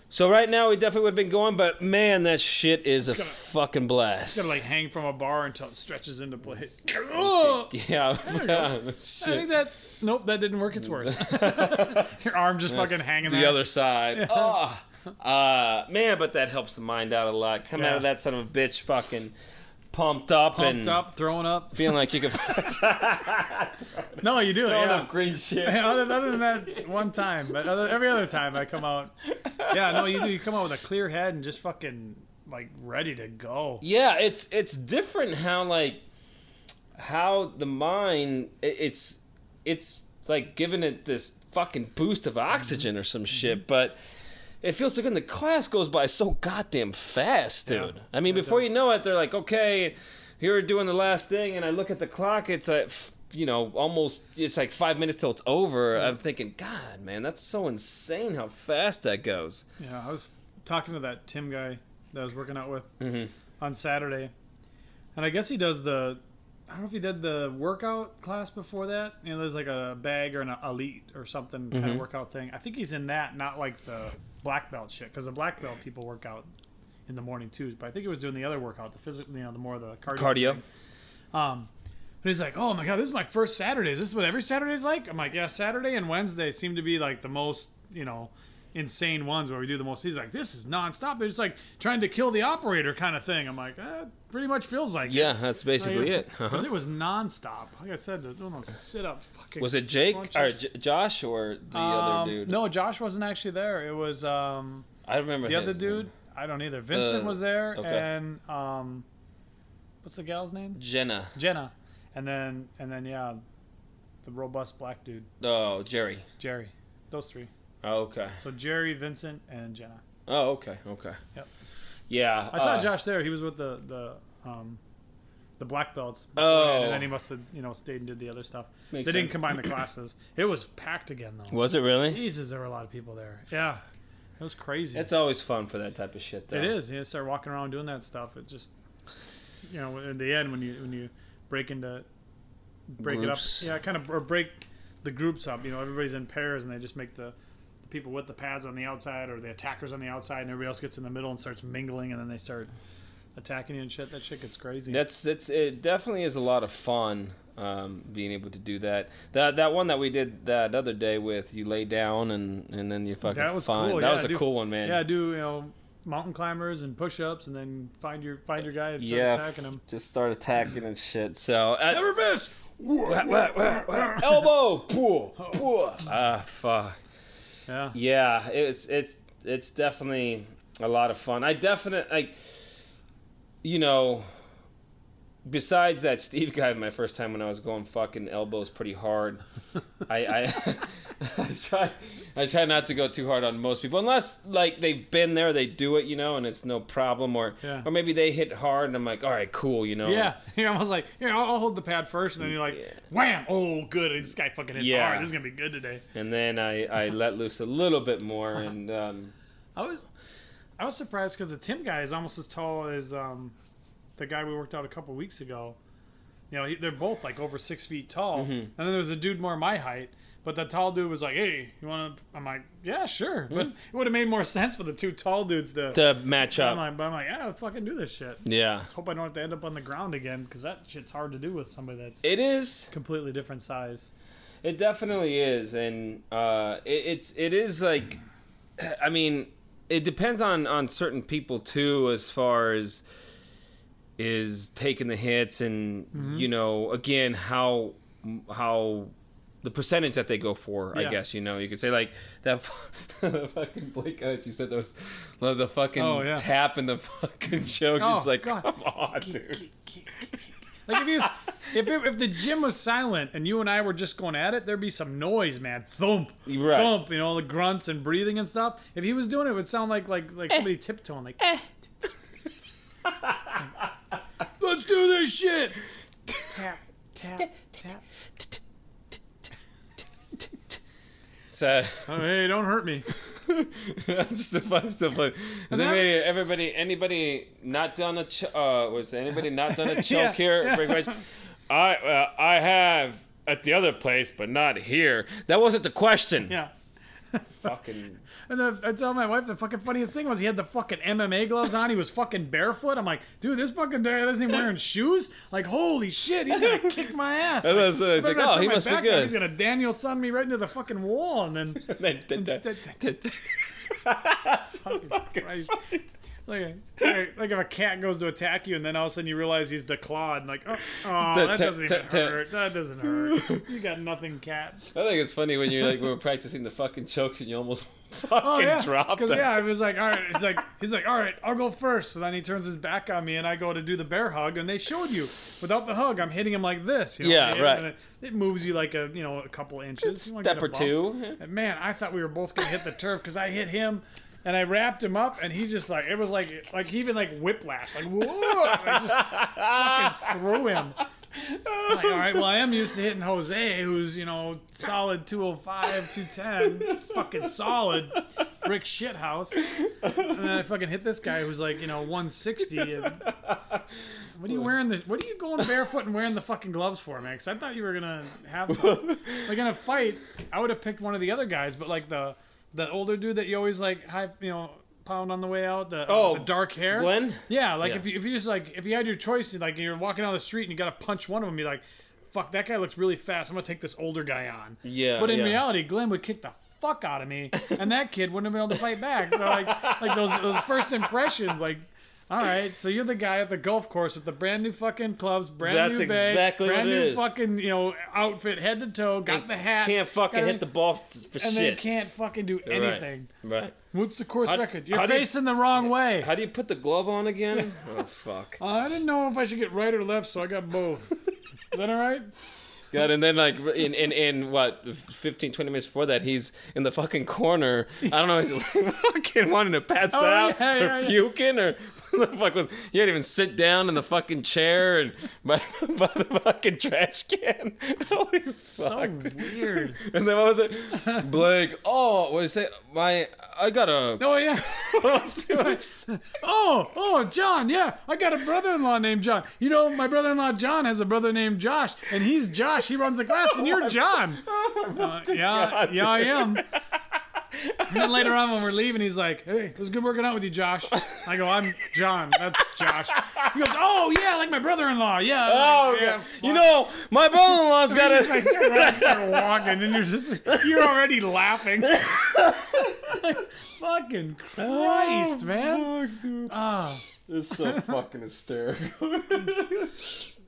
so right now we definitely would have been going, but man, that shit is a gotta- fucking blast. Gotta like hang from a bar until it stretches into place. yeah, I shit. think that. Nope, that didn't work. It's worse. Your arm just fucking hanging the there. other side. Oh, uh, man, but that helps the mind out a lot. Come out of that son of a bitch, fucking pumped up Pumped and up, throwing up. feeling like you could No, you do it. throwing Yeah. up green shit. other, other than that one time, but other, every other time I come out, yeah, no, you do. You come out with a clear head and just fucking like ready to go. Yeah, it's it's different how like how the mind it- it's it's like giving it this fucking boost of oxygen or some shit, but it feels like when the class goes by so goddamn fast, dude. Yeah, I mean, before you know it, they're like, okay, you're doing the last thing, and I look at the clock, it's like. You know, almost it's like five minutes till it's over. I'm thinking, God, man, that's so insane how fast that goes. Yeah, I was talking to that Tim guy that I was working out with Mhm. on Saturday, and I guess he does the. I don't know if he did the workout class before that. You know, there's like a bag or an elite or something kind of workout thing. I think he's in that, not like the black belt shit, because the black belt people work out in the morning too. But I think he was doing the other workout, the physical, you know, the more the cardio. Cardio. thing. Um, And he's like, "Oh my god, this is my first Saturday. Is this what every Saturday's like?" I'm like, "Yeah, Saturday and Wednesday seem to be like the most, you know, insane ones where we do the most." He's like, "This is nonstop. They're just like trying to kill the operator kind of thing." I'm like, eh, "Pretty much feels like Yeah, that's it." basically it. Uh-huh. Because it was nonstop. Like I said, the doing those sit up fucking. Was it Jake or. J- Josh or the Um, other dude? No, Josh wasn't actually there. It was um, I remember the other his name. dude. I don't either. Vincent Uh, was there, okay. and um, what's the gal's name? Jenna. Jenna, and then and then yeah, the robust black dude, Oh, Jerry. Jerry. Those three. Oh, okay. So Jerry, Vincent, and Jenna. Oh, okay. Okay. Yep. Yeah. I saw uh, Josh there. He was with the the um, the black belts. Oh. and then he must have you know stayed and did the other stuff. Makes they didn't combine the classes. It was packed again though. Was it really? Jesus, there were a lot of people there. Yeah, it was crazy. It's always fun for that type of shit. Though. It is. You know, start walking around doing that stuff. It just, you know, in the end when you when you break into, break Groups. it up, yeah, kind of or break the groups up. You know, everybody's in pairs and they just make the people with the pads on the outside or the attackers on the outside, and everybody else gets in the middle and starts mingling, and then they start attacking you and shit. That shit gets crazy. That's that's it. Definitely is a lot of fun. Um, being able to do that. That that one that we did that other day with you lay down and and then you fucking that was find. cool. That yeah, was a do- cool one, man. Yeah, do you know mountain climbers and push-ups, and then find your find your guy and start Yeah, attacking him. Just start attacking and shit. So uh, Never miss. elbow, pull, pull. Ah, fuck. Yeah. Yeah, it's it's it's definitely a lot of fun. I definitely like, you know, besides that Steve guy, my first time when I was going fucking elbows pretty hard. I I, I try I try not to go too hard on most people unless like they've been there, they do it, you know, and it's no problem. Or Yeah. or maybe they hit hard and I'm like, all right, cool, you know. Yeah, you're almost like, here, I'll, I'll hold the pad first, and then you're like, Yeah. wham! Oh, good. This guy fucking hits Yeah. hard. This is gonna be good today. And then I I let loose a little bit more and um, I was, I was surprised because the Tim guy is almost as tall as um, the guy we worked out a couple weeks ago. You know, he, they're both like over six feet tall, Mm-hmm. and then there was a dude more my height. But the tall dude was like, "Hey, you want to?" I'm like, "Yeah, sure." But it would have made more sense for the two tall dudes to. to match I'm up. like, but I'm like, yeah, fucking do this shit. Yeah. Hope I don't have to end up on the ground again because that shit's hard to do with somebody that's It is. completely different size. It definitely is, and uh, it, it's it is like, I mean, it depends on on certain people too, as far as is taking the hits, and Mm-hmm. you know, again, how how the percentage that they go for. I guess you know, you could say like that the fucking Blake that you said that was the fucking Oh, yeah. tap and the fucking choke. Oh, it's like, God. come on, dude. Like if you, was- if it, if the gym was silent and you and I were just going at it, there'd be some noise, man. Thump, Right. thump. You know all the grunts and breathing and stuff. If he was doing it, it would sound like like like somebody tiptoeing, like. Let's do this shit. Tap, tap, tap. So. Oh, hey, don't hurt me. I'm just a fun stuff. Like, Has And anybody, everybody, anybody not done a ch- uh, was anybody not done a choke Yeah, here? yeah. Break my- I uh, I have at the other place, but not here. That wasn't the question. Yeah. Fucking And then I tell my wife the fucking funniest thing was he had the fucking MMA gloves on. He was fucking barefoot. I'm like, dude, this fucking guy isn't even wearing shoes. Like, holy shit, he's gonna kick my ass. Like, that's what I was better like, oh, he must be good. He's gonna Daniel-San me right into the fucking wall, and then instead. Like, like, like if a cat goes to attack you and then all of a sudden you realize he's the clawed and like oh, oh that doesn't even hurt that doesn't hurt you got nothing cat I think it's funny when you're like we're practicing the fucking choke and you almost fucking Oh yeah, dropped because it. yeah, I was like, all right, he's like he's like, all right, I'll go first. So then he turns his back on me, and I go to do the bear hug, and they showed you without the hug, I'm hitting him like this. You know, Yeah, and right. It, it moves you like a you know a couple inches, Step or two. And man, I thought we were both gonna hit the turf because I hit him. And I wrapped him up, and he just like it was like like he even like whiplash, like whoa! I just fucking threw him. Like, all right, well, I am used to hitting Jose, who's, you know, solid 205, 210. It's fucking solid. Brick shit house. And then I fucking hit this guy who's like, you know, 160. And what are you wearing the what are you going barefoot and wearing the fucking gloves for, man? Because I thought you were gonna have some. Like in a fight, I would have picked one of the other guys, but like the the older dude that you always like high you know, pound on the way out, the, Oh, the dark hair. Glenn? Yeah, like Yeah. if you if you just like if you had your choice, like you're walking down the street and you gotta punch one of them, you're like, fuck, that guy looks really fast. I'm gonna take this older guy on. Yeah, But in yeah. reality, Glenn would kick the fuck out of me, and that kid wouldn't have been able to fight back. So like, like those those first impressions, like. All right, so you're the guy at the golf course with the brand new fucking clubs, brand That's new bag, exactly brand what it new is. fucking you know outfit, head to toe, got the hat, Can't fucking got hit the ball for and then shit. can't fucking do anything. Right. What's the course How- record? You're how do you- facing the wrong way. How do you put the glove on again? oh fuck. Uh, I didn't know if I should get right or left, so I got both. Is that all right? God, and then like in, in in what 15, 20 minutes before that, he's in the fucking corner. I don't know, he's like fucking wanting to pass Oh, out yeah, or yeah, yeah. puking or the fuck was he didn't even sit down in the fucking chair and by, by the fucking trash can. Holy So fuck. weird. And then what was it? Blake, oh, what did you say? My, I got a. Oh yeah. What was it? Oh, oh, John. Yeah, I got a brother-in-law named John. You know, my brother-in-law John has a brother named Josh, and he's Josh. He runs the class, and you're John. Uh, yeah, yeah, I am. And then later on, when we're leaving, he's like, "Hey, it was good working out with you, Josh." I go, "I'm John. That's Josh." He goes, "Oh yeah, like my brother-in-law. Yeah." Oh, yeah. God. You know, my brother-in-law's got like a. turn around, start walking, and you're just you're already laughing. Fucking Christ, man! Ah, this is so fucking hysterical.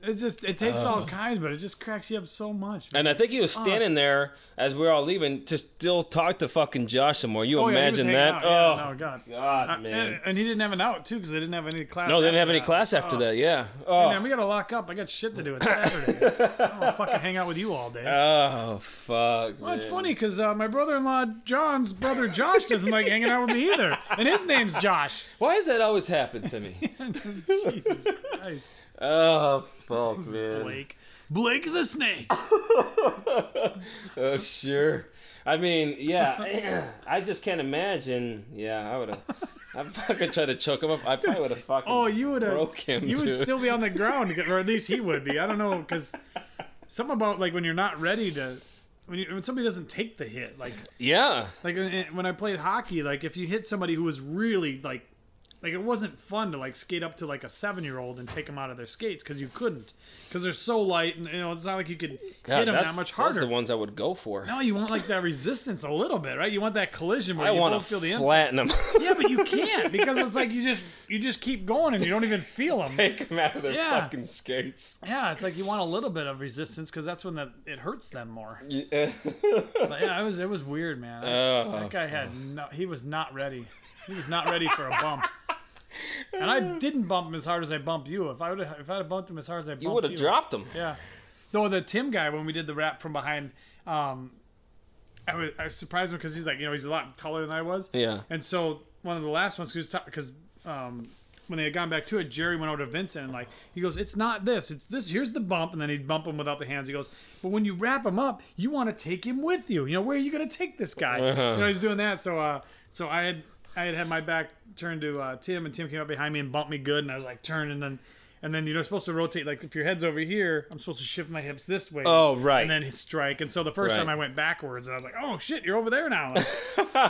It's just it takes all kinds, but it just cracks you up so much. And I think he was standing there as we were all leaving to still talk to fucking Josh some more. You Oh, yeah, imagine hanging that? out. Yeah, oh, no, God. God, Uh, man. and, and he didn't have an out too because they didn't have any class. no, they didn't have any that. class after Oh. that. Yeah. Hey, Oh, man, we gotta lock up. I got shit to do. It's Saturday. I don't fucking hang out with you all day. oh fuck. Well, it's funny because uh, my brother-in-law John's brother Josh doesn't like hanging out with me either, and his name's Josh. Why does that always happen to me? Jesus Christ, oh fuck, man. Blake, Blake the Snake. Oh sure. I mean, yeah. I just can't imagine. Yeah, I would have. I fucking tried to choke him up. I probably would have fucking. Oh, you would have. broke him. You would still be on the ground, or at least he would be. I don't know because something about like when you're not ready to. When, you, when somebody doesn't take the hit, like Yeah. like uh, when I played hockey, like if you hit somebody who was really like, like it wasn't fun to like skate up to like a seven year old and take them out of their skates because you couldn't because they're so light and you know it's not like you could God, hit them that much That's harder. the ones I would go for. No, you want like that resistance a little bit, right? You want that collision where I you want both to feel the impact. flatten them. Yeah, but you can't because it's like you just you just keep going and you don't even feel them. Take them out of their Yeah. fucking skates. Yeah, it's like you want a little bit of resistance because that's when the, it hurts them more. Yeah. But yeah, it was it was weird, man. Oh, that guy had no, he was not ready. He was not ready for a bump. And I didn't bump him as hard as I bumped you. If I would have if I'd have bumped him as hard as I bumped you you, would have dropped him. Yeah. Though the Tim guy when we did the rap from behind, um, I was I was surprised him because he's like you know he's a lot taller than I was. Yeah. And so one of the last ones because um, when they had gone back to it, Jerry went over to Vincent and like he goes, "It's not this, it's this. Here's the bump." And then he'd bump him without the hands. He goes, "But when you wrap him up, you want to take him with you. You know where are you going to take this guy?" You know he's doing that. So uh, so I had I had had my back turned to uh, Tim, and Tim came up behind me and bumped me good, and I was like turn, and then. And then you're supposed to rotate, like if your head's over here, I'm supposed to shift my hips this way. Oh, right. And then hit strike. And so the first Right. time I went backwards, and I was like, oh shit, you're over there now.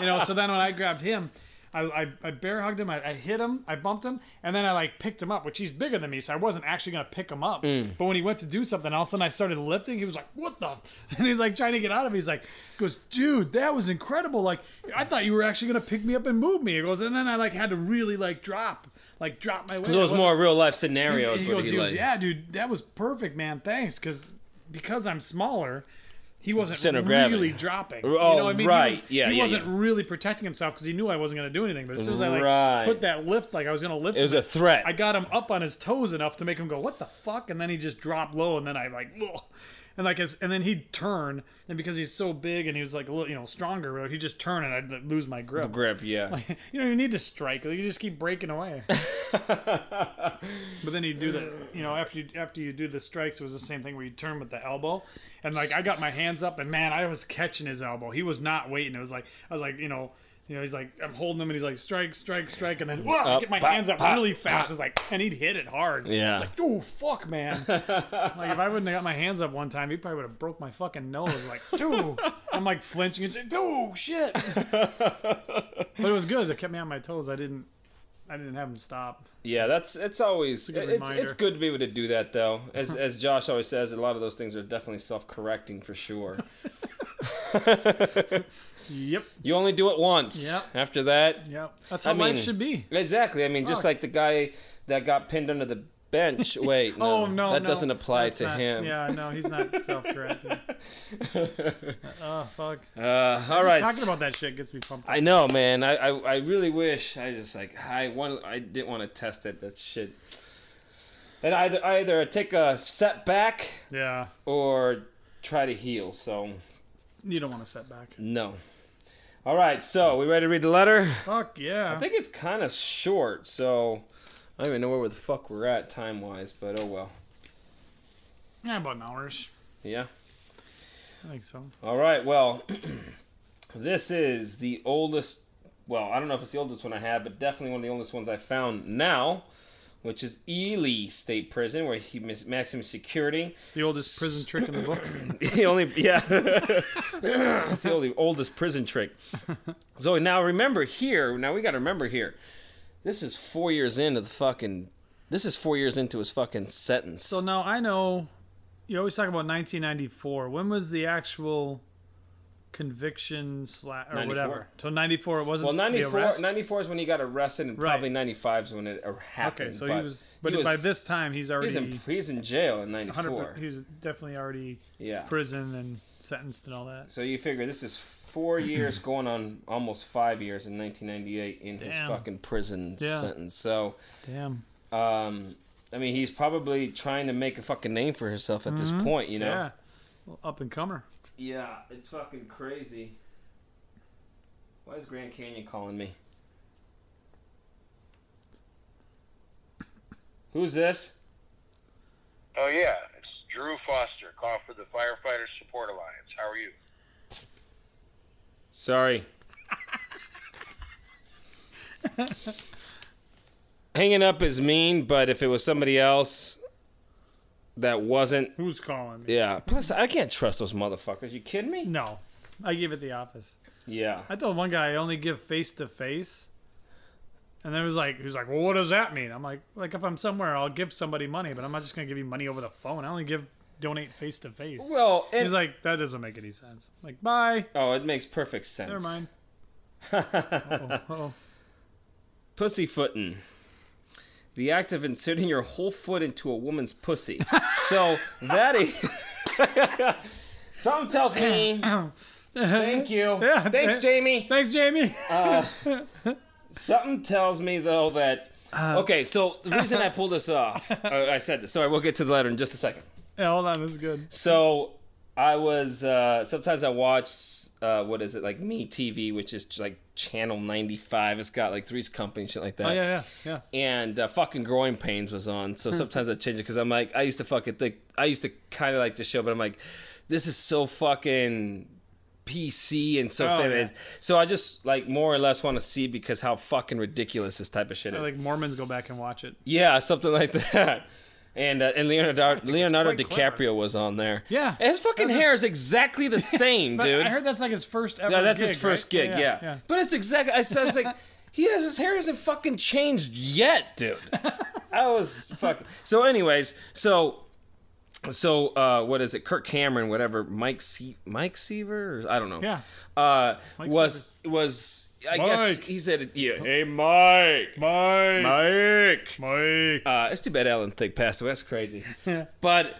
you know, so then when I grabbed him, I, I, I bear hugged him, I, I hit him, I bumped him, and then I like picked him up, which he's bigger than me, so I wasn't actually gonna pick him up. Mm. But when he went to do something, all of a sudden I started lifting. He was like, "What the?" And he's like trying to get out of. me. He's like, "Goes, dude, that was incredible. Like, I thought you were actually gonna pick me up and move me." He goes, and then I like had to really like drop, like drop my weight. It was more real life he, scenarios. he what goes, he he goes, like. yeah, dude, that was perfect, man. Thanks, because because I'm smaller, he wasn't Center really gravity. dropping. Oh, you know what I mean? right. He, was, Yeah, he yeah, wasn't yeah. really protecting himself because he knew I wasn't going to do anything. But as soon as I like Right. put that lift, like I was going to lift, It was him, a threat. I got him up on his toes enough to make him go, "What the fuck?" And then he just dropped low, and then I like, Ugh. And like, his, and then he'd turn, and because he's so big and he was like a little, you know, stronger, he'd just turn, and I'd lose my grip. Grip, yeah. You don't even need to strike. Like, you just keep breaking away. but then he'd do the, you know, after you after you do the strikes, it was the same thing where you turn with the elbow, and like I got my hands up, and man, I was catching his elbow. He was not waiting. It was like I was like, you know. You know, he's like, I'm holding him, and he's like, strike, strike, strike, and then whoa, I get my pop, hands up pop, really fast. pop. It's like, and he'd hit it hard. Yeah. It's like, oh fuck, man. like if I wouldn't have got my hands up one time, he probably would have broke my fucking nose. Like, dude, I'm like flinching. It's like, dude, shit. But it was good. It kept me on my toes. I didn't. I didn't have him stop. Yeah, that's it's always a good it's, it's good to be able to do that though. As as Josh always says, a lot of those things are definitely self correcting for sure. Yep. You only do it once. Yep. After that, Yep. That's I how life mean- should be. exactly. I mean, just like the guy that got pinned under the bench. Wait, no, oh no, that no. doesn't apply That's to not- him. Yeah, no, he's not self-correcting. oh fuck. Uh, all right. Talking about that shit gets me pumped. up. I know, man. I, I, I really wish I just like I want I didn't want to test it. That shit. And either either take a setback Yeah. or try to heal. So You don't want to set back. no. All right. So we ready to read the letter? Fuck yeah. I think it's kind of short. So I don't even know where the fuck we're at time wise. But oh well. yeah, about an hourish. Yeah. I think so. All right. Well, this is the oldest. Well, I don't know if it's the oldest one I have, but definitely one of the oldest ones I found now, which is Ely State Prison, where he mis- maximum security. It's the oldest prison trick in the book. the only yeah, it's the only oldest prison trick. So now remember here. Now we got to remember here. This is four years into the fucking. This is four years into his fucking sentence. So now I know you always talk about 1994. When was the actual conviction slash or 94. whatever? So 94 it wasn't well, the 94, arrest? 94 is when he got arrested, and Right. probably 95 is when it uh, happened. Okay, so but he was but he by this time he's He's already in, he's in jail in 100 94. he was definitely already Yeah. prison and sentenced and all that. So you figure this is four years going on almost five years in 1998 in his fucking prison Yeah. sentence. So, Damn. um, I mean, he's probably trying to make a fucking name for himself at this point, you know? Mm-hmm. Yeah. Well, Up and comer. Yeah, it's fucking crazy. Why is Grand Canyon calling me? Who's this? Oh yeah, it's Drew Foster, call for the Firefighters Support Alliance. How are you? Sorry. Hanging up is mean, but if it was somebody else that wasn't, Who's calling me? yeah. Plus, I can't trust those motherfuckers. You kidding me? No. I give it the office. Yeah. I told one guy I only give face to face. And then it was like, he was like, well, what does that mean? I'm like, like if I'm somewhere, I'll give somebody money, but I'm not just gonna give you money over the phone. I only give donate face to face. Well, and, He's like, that doesn't make any sense. I'm like, bye. oh, it makes perfect sense. Never mind. Uh-oh, uh-oh. Pussyfooting. The act of inserting your whole foot into a woman's pussy. so that is. Something tells me. Thank you. Yeah, Thanks, th- Jamie. Thanks, Jamie. Something tells me though that. okay, so the reason I pulled this off, uh, I said this. Sorry, we'll get to the letter in just a second. yeah, hold on, this is good. So I was uh, sometimes I watch uh, what is it like Me TV, which is like channel ninety five. It's got like Three's Company shit like that. Oh yeah, yeah, yeah. And uh, fucking growing pains was on, so sometimes I change it because I'm like I used to fucking think I used to kind of like the show, but I'm like this is so fucking PC and so Oh, famous. So I just like more or less want to see because how fucking ridiculous this type of shit is. Like Mormons go back and watch it. Yeah, something like that. And uh, and Leonardo Leonardo DiCaprio clever. was on there. Yeah. And his fucking That's hair is exactly the same, But dude. I heard that's like his first ever. yeah, that's his first right? gig. Yeah, yeah. But it's exactly. I said, I was like, he has his hair hasn't fucking changed yet, dude. I was fucking. So, anyways, so. So uh, what is it? Kirk Cameron, whatever. Mike Se- Mike Seaver, I don't know. Yeah. Uh, was was I guess he said yeah. Hey Mike, Mike. Mike. Mike. Uh, it's too bad Alan Thicke passed away. That's crazy. but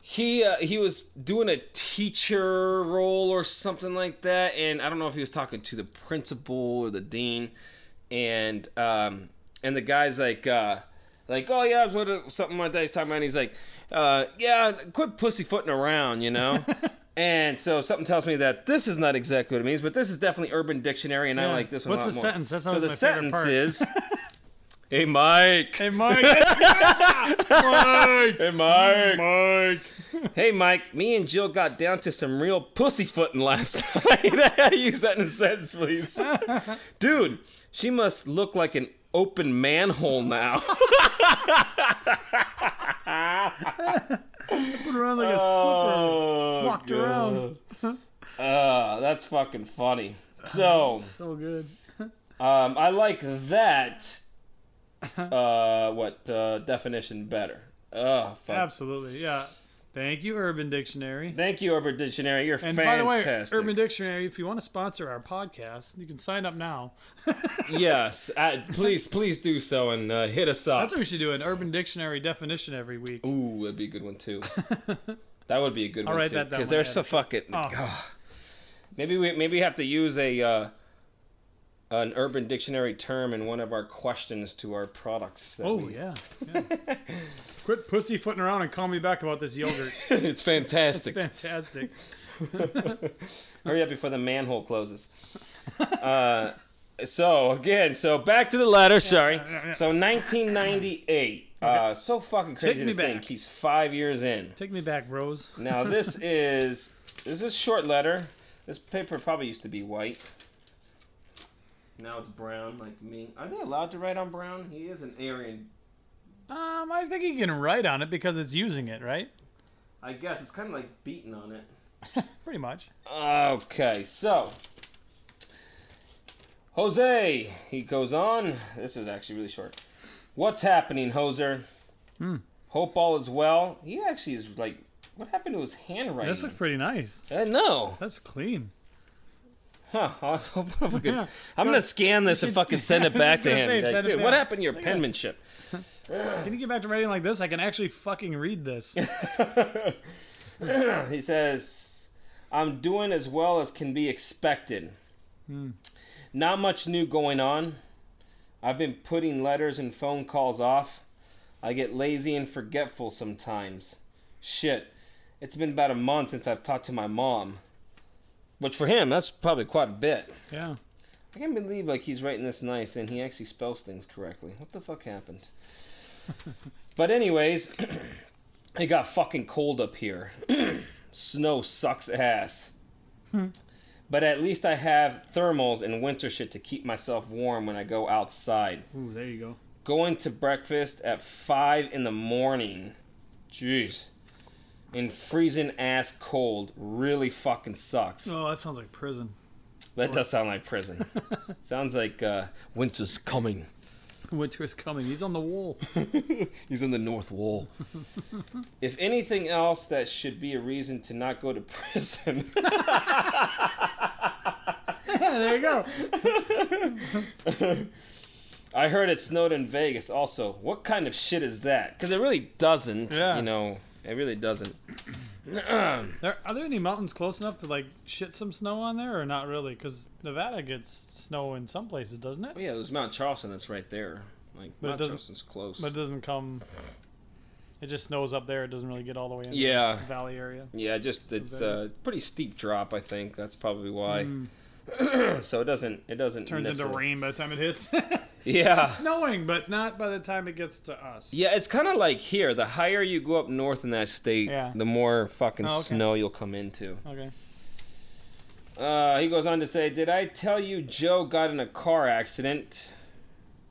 he uh, he was doing a teacher role or something like that, and I don't know if he was talking to the principal or the dean, and um, and the guy's like. Uh, like, oh yeah, uh, something like that. He's talking about. And he's like, uh, yeah, quit pussyfooting around, you know. and so something tells me that this is not exactly what it means, but this is definitely Urban Dictionary, and I like this one. What's a lot the more. sentence? That's so the sentence is, "Hey Mike, Hey, Mike. Hey Mike. hey Mike, Hey Mike. hey Mike, me and Jill got down to some real pussyfooting last night. Use that in a sentence, please, dude. She must look like an open manhole now. Put around like a Oh, slipper. Walked around. Uh, that's fucking funny. So, So good. um, I like that uh, what uh, definition better? Oh, fuck. Absolutely, yeah. Thank you, Urban Dictionary. Thank you, Urban Dictionary. You're And by the way. Urban Dictionary, if you want to sponsor our podcast, you can sign up now. yes, uh, please, please do so and uh, hit us up. That's what we should do an Urban Dictionary definition every week. Ooh, that'd be a good one too. that would be a good I'll one too. Because they're so fucking. Oh. Maybe we maybe we have to use a uh, an Urban Dictionary term in one of our questions to our products. Oh we- yeah. yeah. Quit pussyfooting around and call me back about this yogurt. it's fantastic. It's Fantastic. Hurry up before the manhole closes. uh, so again, so back to the letter. Sorry. So 1998. Uh, so fucking crazy Take me to think back. he's five years in. Take me back, Rose. Now this is this is a short letter. This paper probably used to be white. Now it's brown, like me. Are they allowed to write on brown? He is an Aryan. Um, I think you can write on it because it's using it, right? I guess it's kind of like beaten on it. Pretty much. Okay, so Jose, he goes on. This is actually really short. What's happening, Hoser? Hope all is well. He actually is like, what happened to his handwriting? This looks pretty nice. I know. That's clean. Huh. I'll- I'll Yeah. I'm gonna scan this and fucking send it back to him. Like, Dude, what happened to your penmanship? Can you get back to writing like this? I can actually fucking read this. he says, I'm doing as well as can be expected. Hmm. Not much new going on. I've been putting letters and phone calls off. I get lazy and forgetful sometimes. Shit, it's been about a month since I've talked to my mom. Which for him, that's probably quite a bit. Yeah. I can't believe like he's writing this nice and he actually spells things correctly. What the fuck happened? But anyways, it got fucking cold up here. Snow sucks ass. but at least I have thermals and winter shit to keep myself warm when I go outside. Ooh, there you go. Going to breakfast at five in the morning. Jeez. In freezing ass cold really fucking sucks. Oh, that sounds like prison. That does sound like prison. Sounds like uh, winter's coming. Winter is coming. He's on the wall. He's in the North Wall. if anything else, that should be a reason to not go to prison. yeah, there you go. I heard it snowed in Vegas also. What kind of shit is that? Because it really doesn't. Yeah. You know, it really doesn't. There, are there any mountains close enough to like shit some snow on there, or not really? Because Nevada gets snow in some places, doesn't it? Oh, yeah, there's Mount Charleston that's right there. Like, But it Mount doesn't- Charleston's close. But it doesn't come. It just snows up there. It doesn't really get all the way into Yeah. the valley area. yeah, just it's a Vegas. pretty steep drop. I think that's probably why. so it doesn't. It doesn't Mm. Turns into rain by the time it hits. Yeah. It's Snowing, but not by the time it gets to us. Yeah, it's kind of like here. The higher you go up north in that state, Yeah. the more fucking Oh, okay. snow you'll come into. Okay. Uh, he goes on to say, "Did I tell you Joe got in a car accident?"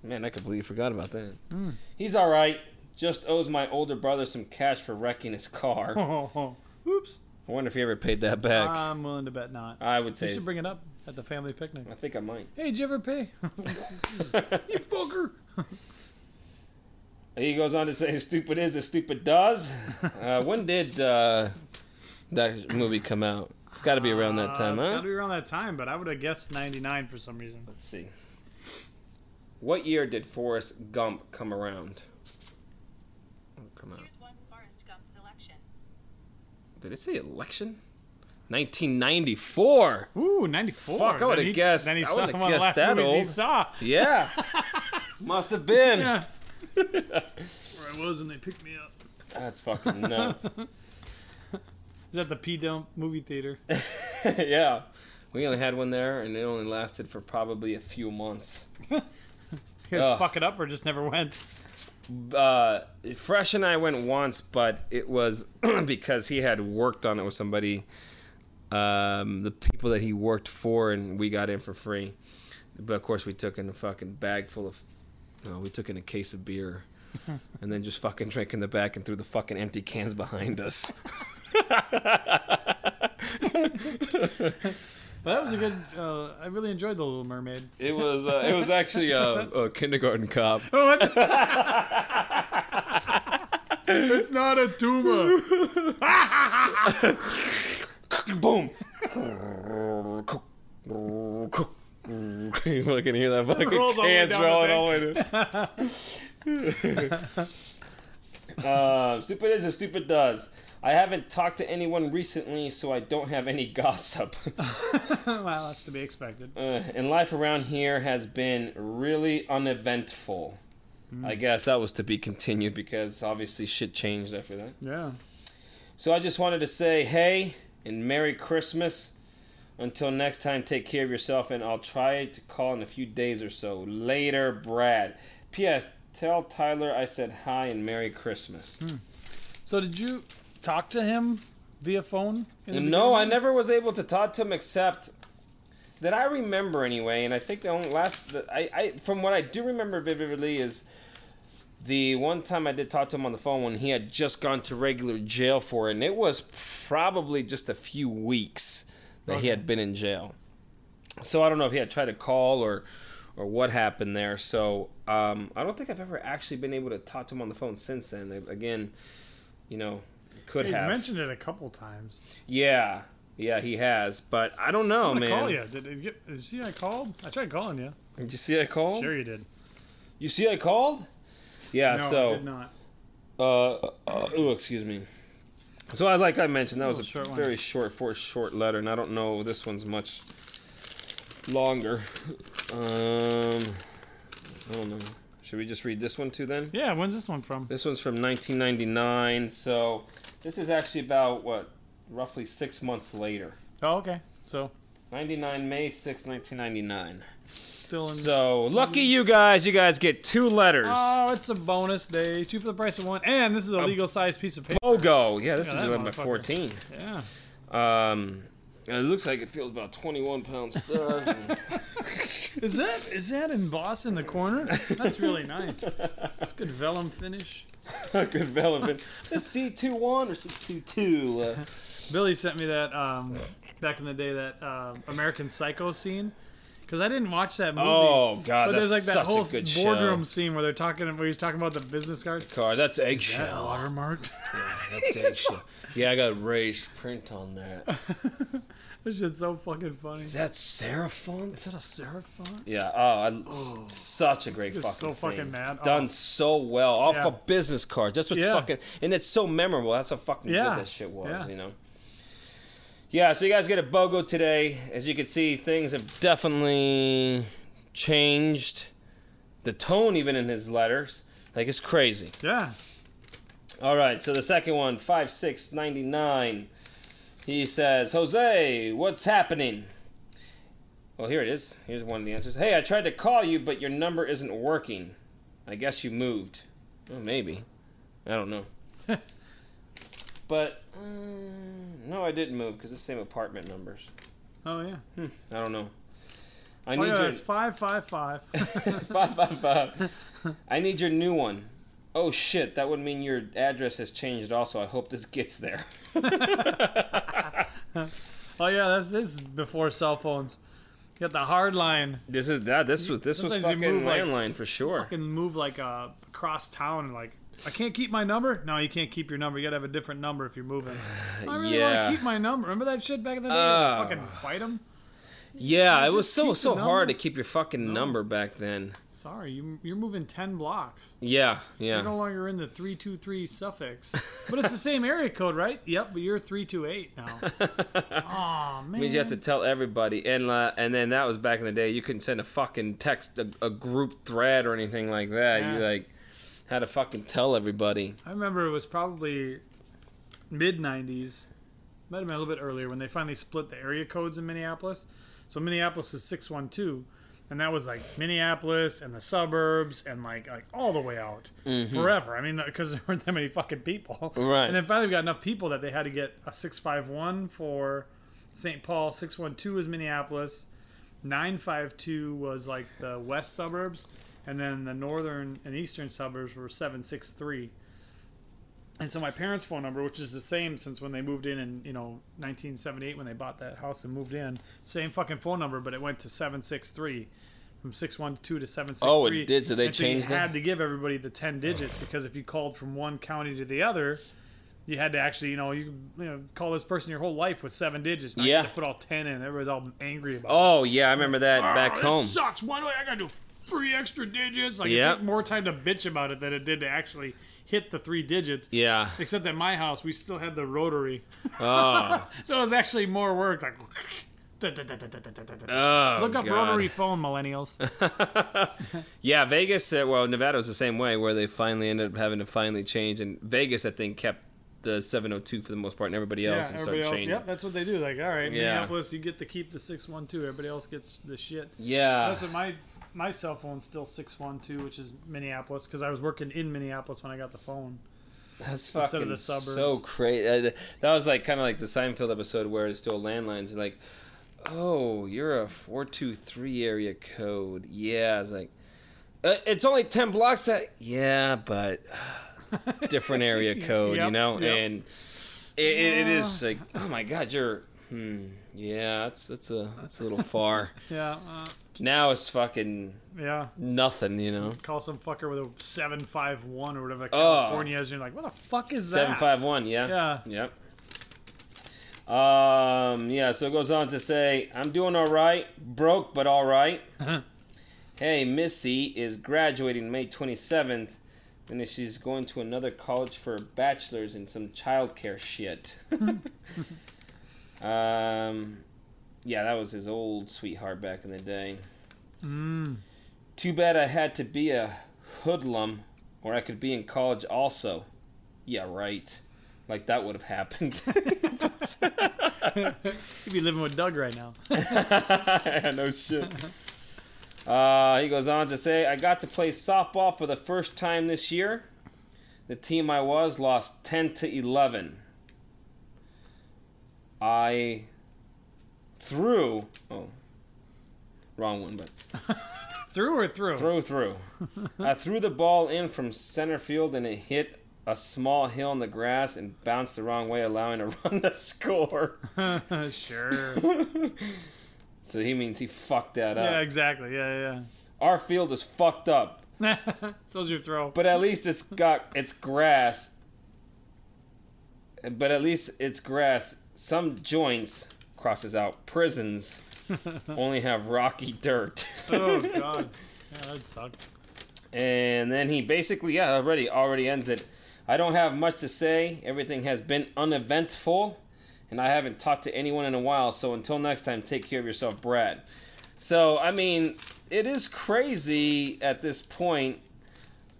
Man, I completely forgot about that. Hmm. He's all right. Just owes my older brother some cash for wrecking his car. Oh, Oops. I wonder if he ever paid that back. I'm willing to bet not. I would say. You should bring it up at the family picnic. I think I might. Hey, did you ever pay? you fucker. He goes on to say, "Stupid is as stupid does." Uh, when did uh, that movie come out? It's got to be around that time, Uh, It's huh? got to be around that time, but I would have guessed 99 for some reason. Let's see. What year did Forrest Gump come around? Oh, come out. Here's one Forrest Gump selection. Did it say election? 1994. Ooh, 94. Fuck, I would've guessed- Then I wouldn't have one of the guessed that movies he old. saw. Yeah. Must have been. Yeah. Where I was when they picked me up. That's fucking nuts. Is that the P Dump movie theater? yeah. We only had one there, and it only lasted for probably a few months. You guys Ugh. fuck it up or just never went? uh, Fresh and I went once, but it was because he had worked on it with somebody, um, the people that he worked for, and we got in for free. But of course, we took in a fucking bag full of, no, we took in a case of beer, and then just fucking drank in the back and threw the fucking empty cans behind us. But that was a good. Uh, I really enjoyed the Little Mermaid. It was uh, it was actually a, a kindergarten cop. Oh, it's not a tumor. Boom. you fucking hear that fucking Rolls all the cans rolling all the way down. uh, stupid is as stupid does. I haven't talked to anyone recently, so I don't have any gossip. well, that's to be expected. uh, and life around here has been really uneventful. I guess that was to be continued because obviously shit changed after that. Yeah. So I just wanted to say hey and Merry Christmas. Until next time, take care of yourself, and I'll try to call in a few days or so. Later, Brad. P.S. Tell Tyler I said hi and Merry Christmas. Hmm. So did you talk to him via phone? No, I never was able to talk to him except that I remember anyway, and I think the only last I, I from what I do remember vividly is the one time I did talk to him on the phone when he had just gone to regular jail for it, and it was probably just a few weeks that he had been in jail. So I don't know if he had tried to call or or what happened there. So um, I don't think I've ever actually been able to talk to him on the phone since then. Again, you know, could He's have. mentioned it a couple times. Yeah, yeah, he has, but I don't know, I'm man. call you. Did, did, you get, did you see I called? I tried calling you. Did you see I called? Sure you did. You see I called? Yeah. no, I so, did not. uh, uh, ooh, excuse me. So, I like I mentioned, that was a short one. short, for short letter, and I don't know this one's much longer. Um, I don't know. Should we just read this one too then? Yeah, when's this one from? This one's from 1999, so this is actually about what, roughly six months later. Oh, okay. So 99 May 6, 1999. Still in. So lucky you guys, you guys get two letters. Oh, it's a bonus day. Two for the price of one. And this is a legal sized piece of paper. Bogo. Yeah, this is that 11 by motherfucker. 14. Yeah. Um, it looks like it feels about 21 pounds stuff. Is that is that embossed in the corner? That's really nice. It's good vellum finish. Good development. Is it C21 or C22? Uh, Billy sent me that um, back in the day that um American Psycho scene because I didn't watch that movie. oh, God, but there's like that whole boardroom show. scene where they're talking, where he's talking about the business card. Car, that's eggshell. Watermarked. Yeah, That's eggshell. yeah, I got raised print on that. this shit's so fucking funny. Is that serif font? Is that a serif font? Yeah, oh, I, such a great fucking so fucking mad. Done Oh. so well. Off Yeah. a business card. That's what's Yeah. fucking, and it's so memorable. That's how fucking Yeah. good that shit was, you know? Yeah, so you guys get a BOGO today. As you can see, things have definitely changed. The tone, even in his letters. Like, it's crazy. Yeah. All right, so the second one, 5699. He says, Jose, what's happening? Well, here it is. Here's one of the answers. Hey, I tried to call you, but your number isn't working. I guess you moved. Well, maybe. I don't know. but, uh, no, I didn't move because the same apartment numbers. Oh yeah. I don't know. I Oh need yeah. your It's five five five. five five five. I need your new one. Oh shit, that would mean your address has changed also. I hope this gets there. oh yeah. That's this is before cell phones. You got the hard line. This is that. This was this was Sometimes you fucking move, like- landline for sure. Can move like uh, across town and like. I can't keep my number. No, you can't keep your number. You gotta have a different number if you're moving. I really want to keep my number. Remember that shit back in the day? Oh. fucking fight them. Yeah, it was so so hard to keep your fucking number back then. Sorry, you you're moving ten blocks. Yeah, yeah. You're no longer in the three two three suffix, but it's the same area code, right? Yep, but you're three two eight now. Oh man. Means you have to tell everybody, and uh, and then that was back in the day. You couldn't send a fucking text, a, a group thread or anything like that. You Yeah. like had to fucking tell everybody. I remember it was probably mid '90s, might have been a little bit earlier when they finally split the area codes in Minneapolis. So Minneapolis is six one two, and that was like Minneapolis and the suburbs and like like all the way out forever. I mean, because there weren't that many fucking people. Mm-hmm. Right. And then finally we got enough people that they had to get a six five one for St. Paul. Six one two was Minneapolis. Nine five two was like the west suburbs, and then the northern and eastern suburbs were seven six three. And so my parents' phone number, which is the same since when they moved in in you know 1978 when they bought that house and moved in, same fucking phone number, but it went to 763 from 612 to 763. Oh, it did, so they And changed you had to give everybody the 10 digits because if you called from one county to the other, you had to actually, you know, you, you know, call this person your whole life with seven digits. Now you Yeah. had to put all 10 in. Everybody's all angry about oh, it. Oh yeah, I remember that back Oh, this home. sucks. Why do I, I gotta do three extra digits? Like Yep. it took more time to bitch about it than it did to actually hit the three digits. Yeah. Except at my house, we still had the rotary, Oh. so it was actually more work. Like, oh look up God. rotary phone, millennials. Yeah, Vegas. Uh, well, Nevada was the same way, where they finally ended up having to finally change, and Vegas, I think, kept the 702 for the most part, and everybody yeah, else and everybody started else. changing. Yep, that's what they do. Like, all right, Yeah. Minneapolis, you get to keep the six one two. Everybody else gets the shit. Yeah. That's what my my cell phone's still six one two, which is Minneapolis, because I was working in Minneapolis when I got the phone. That's Instead of fucking the suburbs. so crazy. Uh, that was like kind of like the Seinfeld episode where it's still landlines. And Like, oh, you're a four two three area code. Yeah, it's like, uh, it's only ten blocks. That yeah, but different area code, you know. yep. And it, it, it is like, oh my god, you're. Hmm. Yeah, that's that's a that's a little far. Yeah, uh, now it's fucking yeah. nothing, you know. Call some fucker with a seven five one or whatever Oh. California is. And you're like, what the fuck is that? Seven five one. Yeah. Yeah. Yep. Um. Yeah. So it goes on to say, "I'm doing all right, broke but all right." hey, Missy is graduating May 27th, and then she's going to another college for a bachelor's in some childcare shit. um. Yeah, that was his old sweetheart back in the day. Mm. Too bad I had to be a hoodlum, or I could be in college also. Yeah, right. Like that would have happened. You'd be living with Doug right now. yeah, no shit. Uh, he goes on to say, I got to play softball for the first time this year. The team I was lost 10 to 11. I threw. Oh, wrong one, but Through or through? throw through. I threw the ball in from center field and it hit a small hill in the grass and bounced the wrong way, allowing a run to score. sure. So he means he fucked that up. yeah, exactly. Yeah, yeah. Our field is fucked up. So's your throw. but at least it's got it's grass. But at least it's grass. Some joints crosses out. Prisons only have rocky dirt. oh god. Yeah, that'd suck. And then he basically, yeah, already already ends it. I don't have much to say. Everything has been uneventful, and I haven't talked to anyone in a while. So until next time, take care of yourself, Brad. So I mean, it is crazy at this point.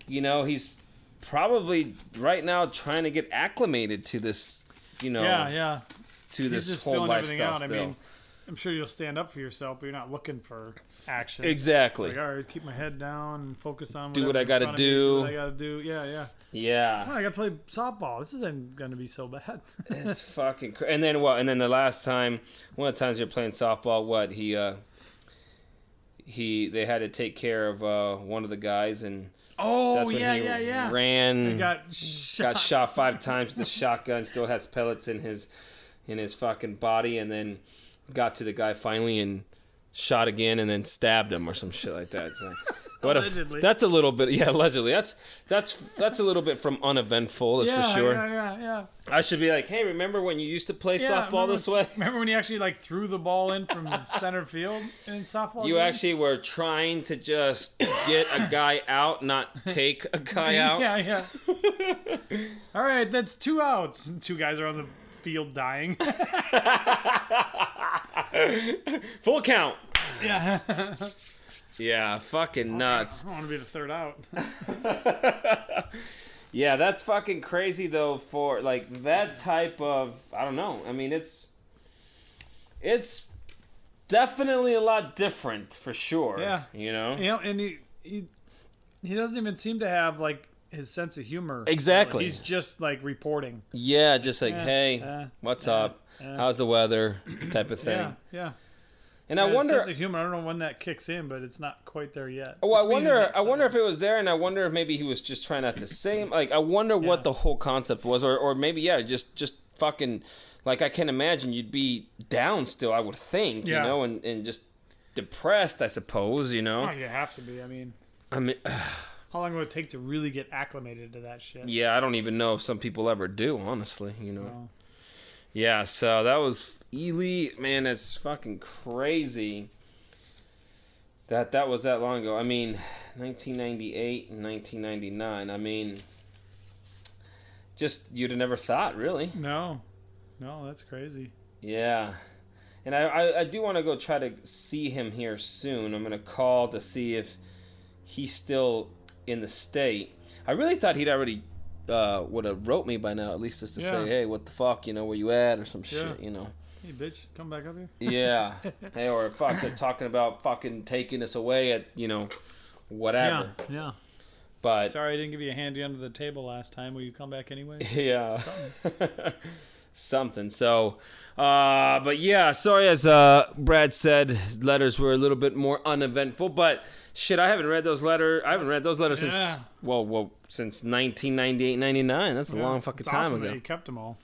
You know, he's probably right now trying to get acclimated to this. You know, Yeah, yeah. To He's this just whole lifestyle out. still. I mean, I'm sure you'll stand up for yourself, but you're not looking for action. exactly. Like, all right, keep my head down and focus on Do what I of me, do. what I gotta do. Yeah, yeah. Yeah. Oh, I gotta play softball. This isn't gonna be so bad. It's fucking cra- and then what? And then the last time, one of the times you're playing softball, what he uh he they had to take care of uh one of the guys and oh that's when yeah, he yeah, yeah. ran He got shot. got shot five times with the shotgun still has pellets in his in his fucking body and then got to the guy finally and shot again and then stabbed him or some shit like that so, what Allegedly. a that's a little bit yeah allegedly that's that's that's a little bit from uneventful that's yeah, for sure Yeah, yeah, yeah. i should be like hey remember when you used to play Yeah, softball this way Remember when you actually like threw the ball in from center field in softball? You game? actually were trying to just get a guy out, not take a guy out. Yeah, yeah. All right, that's two outs. Two guys are on the field dying. Full count. yeah. Yeah, fucking nuts. I want to be the third out. Yeah, that's fucking crazy though for like that type of I don't know. I mean, it's it's definitely a lot different for sure. Yeah. You know? You know, and he he he doesn't even seem to have like his sense of humor. Exactly. He's just like reporting. Yeah, just like, Yeah, hey, yeah, what's yeah, up? yeah. How's the weather? type of thing. Yeah, yeah. And I wonder. sense of humor. I don't know when that kicks in, but it's not quite there yet. Oh, I wonder. I wonder uh, if it was there, and I wonder if maybe he was just trying not to say. Like, I wonder Yeah. what the whole concept was, or, or maybe yeah, just just fucking. Like, I can't imagine you'd be down still. I would think, Yeah. you know, and and just depressed. I suppose, you know. Oh, you have to be. I mean, I mean, how long would it take to really get acclimated to that shit? yeah, I don't even know if some people ever do. Honestly, you know. No. Yeah, so that was Ely. Man, it's fucking crazy that that was that long ago. I mean, 1998 and 1999. I mean, just you'd have never thought, really. No, no, that's crazy. Yeah. And I, I, I do want to go try to see him here soon. I'm going to call to see if he's still in the state. I really thought he'd already uh, would have wrote me by now, at least just to say, hey, what the fuck, you know, where you at, or some Yeah. shit, you know. Hey, bitch, come back up here. Yeah. hey, or fuck, they're talking about fucking taking us away at, you know, whatever. Yeah, yeah. But Sorry, I didn't give you a handy under the table last time. Will you come back anyway? yeah. Something. So, uh, but yeah, sorry, as uh, Brad said, his letters were a little bit more uneventful, but shit, I haven't read those letters. I haven't read those letters Yeah. since, well, well, since 1998, 99. That's a long fucking time awesome ago. You kept them all.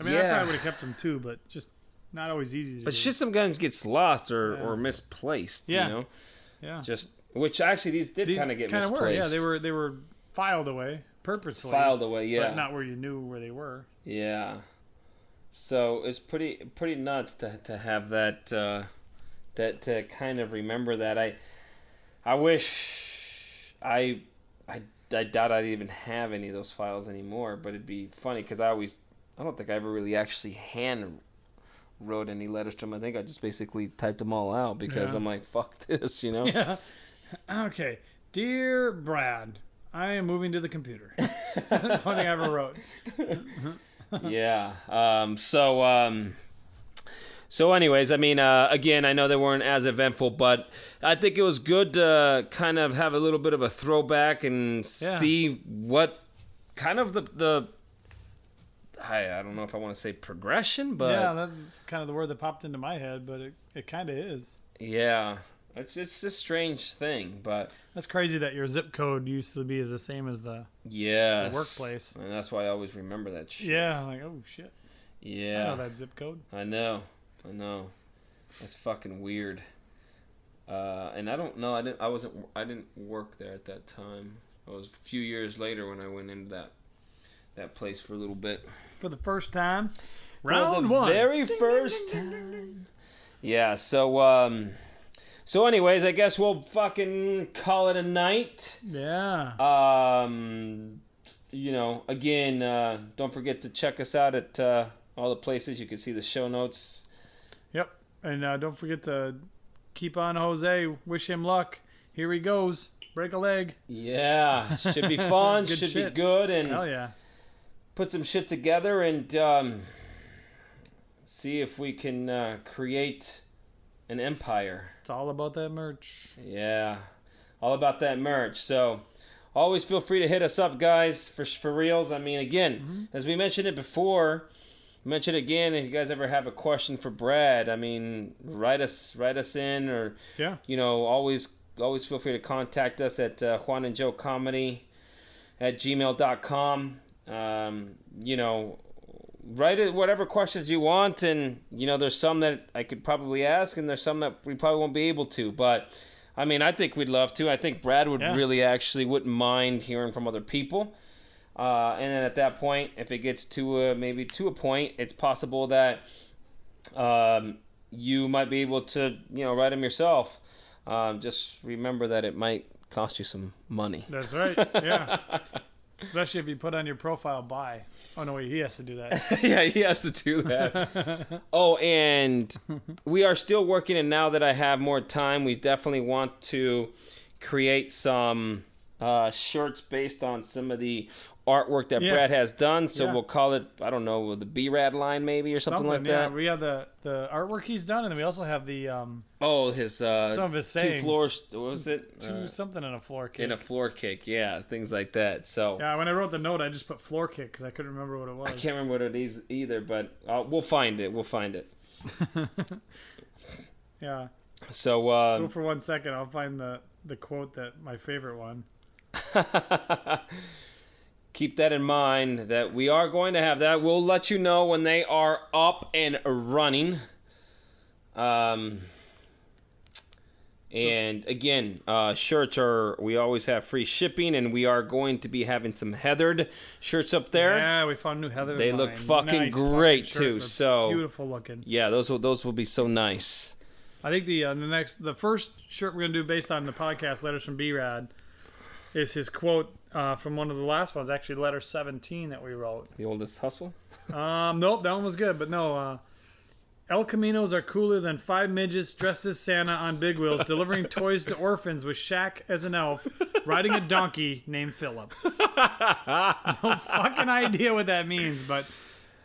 I mean, I probably would have kept them too, but just not always easy to But do. shit sometimes gets lost or, Yeah. or misplaced, Yeah. you know? yeah. Just, which actually these did kind of get kinda misplaced. were. Yeah, they were they were filed away purposely. filed away, yeah. But not where you knew where they were. Yeah. So it's pretty pretty nuts to to have that uh, that to kind of remember that. I I wish I I I doubt I'd even have any of those files anymore. But it'd be funny because I always I don't think I ever really actually hand wrote any letters to him. I think I just basically typed them all out because Yeah. I'm like fuck this, you know. Yeah. Okay. Dear Brad, I am moving to the computer. That's the only thing I ever wrote. Yeah. Um, so, um, so, anyways, I mean, uh, again, I know they weren't as eventful, but I think it was good to kind of have a little bit of a throwback and see what kind of the the. I, I don't know if I want to say progression, but yeah, that's kind of the word that popped into my head, but it, it kind of is. yeah, it's it's a strange thing, but That's crazy that your zip code used to be as the same as the. yeah workplace. and that's why I always remember that shit. Yeah, like oh shit, I yeah. know that zip code. I know, I know. That's fucking weird. Uh, and I don't know. I didn't. I wasn't. I didn't work there at that time. It was a few years later when I went into that that place for a little bit. For the first time, For round the one. very first time. Yeah. So um. So, anyways, I guess we'll fucking call it a night. Yeah. Um, you know, again, uh, don't forget to check us out at uh, all the places. You can see the show notes. Yep. And uh, don't forget to keep on Jose. Wish him luck. Here he goes. Break a leg. Yeah, should be fun. Should shit. be good, and Hell yeah. put some shit together and um, see if we can uh, create an empire. It's all about that merch. Yeah, all about that merch. So always feel free to hit us up, guys, for for reals. I mean, again, Mm-hmm. as we mentioned it before, mention it again. If you guys ever have a question for Brad, I mean, write us write us in, or Yeah. you know, always always feel free to contact us at uh, Juan and Joe Comedy at gmail.com. Um, you know, write it whatever questions you want, and you know, there's some that I could probably ask, and there's some that we probably won't be able to, but. I mean, I think we'd love to. I think Brad would Yeah. really actually wouldn't mind hearing from other people. Uh, and then at that point, if it gets to a, maybe to a point, it's possible that um, you might be able to, you know, write them yourself. Um, just remember that it might cost you some money. That's right. Yeah. Especially if you put on your profile buy. Oh no, wait, he has to do that. yeah, he has to do that. oh, and we are still working, and now that I have more time, we definitely want to create some uh, shirts based on some of the artwork that Yeah. Brad has done. So Yeah. we'll call it, I don't know, the B Rad line maybe or something, like yeah. that. We have the the artwork he's done, and then we also have the um Oh, his uh, Some of his sayings. two floors. What was it? two Uh, something in a floor kick. in a floor kick, yeah, things like that. So yeah, when I wrote the note, I just put floor kick because I couldn't remember what it was. I can't remember what it is either, but uh, we'll find it. We'll find it. Yeah. So Go uh, for one second. I'll find the the quote that my favorite one. keep that in mind that we are going to have that. We'll let you know when they are up and running. Um, and again, uh, shirts are we always have free shipping, and we are going to be having some heathered shirts up there. Yeah, we found new Heather. They look fucking Nice great, shirts. too, so- beautiful looking. Yeah, those will those will be so nice. I think the uh, the next the first shirt we're gonna do based on the podcast letters from B Rad is his quote uh, from one of the last ones, actually letter seventeen that we wrote. The oldest hustle. Um, nope, that one was good, but no. Uh, El Caminos are cooler than five midgets dressed as Santa on big wheels, delivering toys to orphans with Shaq as an elf, riding a donkey named Philip. no fucking idea what that means, but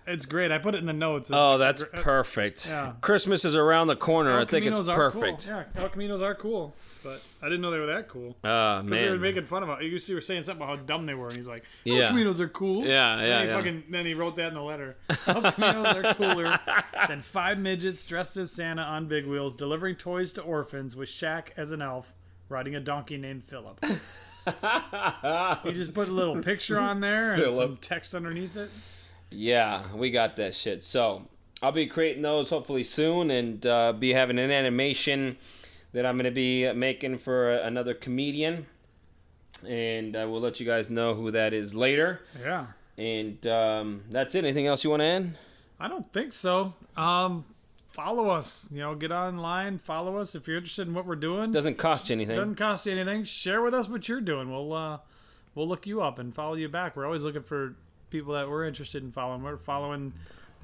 it's great. I put it in the notes. Oh, that's Uh, perfect. yeah. Christmas is around the corner. El I think it's Caminos are perfect. Cool. Yeah, El Caminos are cool, but I didn't know they were that cool. Ah, Because we were man. making fun of it. You see, we were saying something about how dumb they were, and he's like, "El Yeah. Caminos are cool." Yeah, And yeah, then he yeah. Fucking, then he wrote that in the letter. El Caminos are cooler than five midgets dressed as Santa on big wheels, delivering toys to orphans with Shaq as an elf, riding a donkey named Philip. he just put a little picture on there and some text underneath it. Yeah, we got that shit. So I'll be creating those hopefully soon, and uh, be having an animation that I'm gonna be making for another comedian, and I will let you guys know who that is later. Yeah. And um, that's it. Anything else you want to add? I don't think so. Um, follow us. You know, get online, follow us if you're interested in what we're doing. Doesn't cost you anything. Doesn't cost you anything. Share with us what you're doing. We'll uh, we'll look you up and follow you back. We're always looking for people that we're interested in following. We're following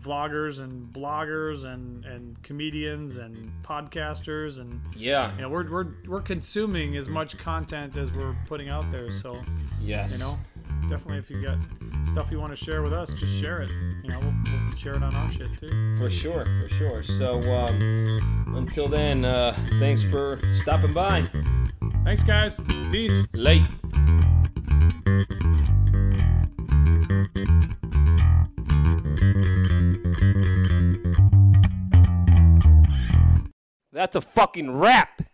vloggers and bloggers and, and comedians and podcasters and Yeah. you know we're, we're we're consuming as much content as we're putting out there. So Yes. you know, definitely if you got stuff you want to share with us, just share it. You know, we'll, we'll share it on our shit too. For sure. For sure. So um, until then, uh, thanks for stopping by. Thanks, guys. Peace. Late. That's a fucking wrap.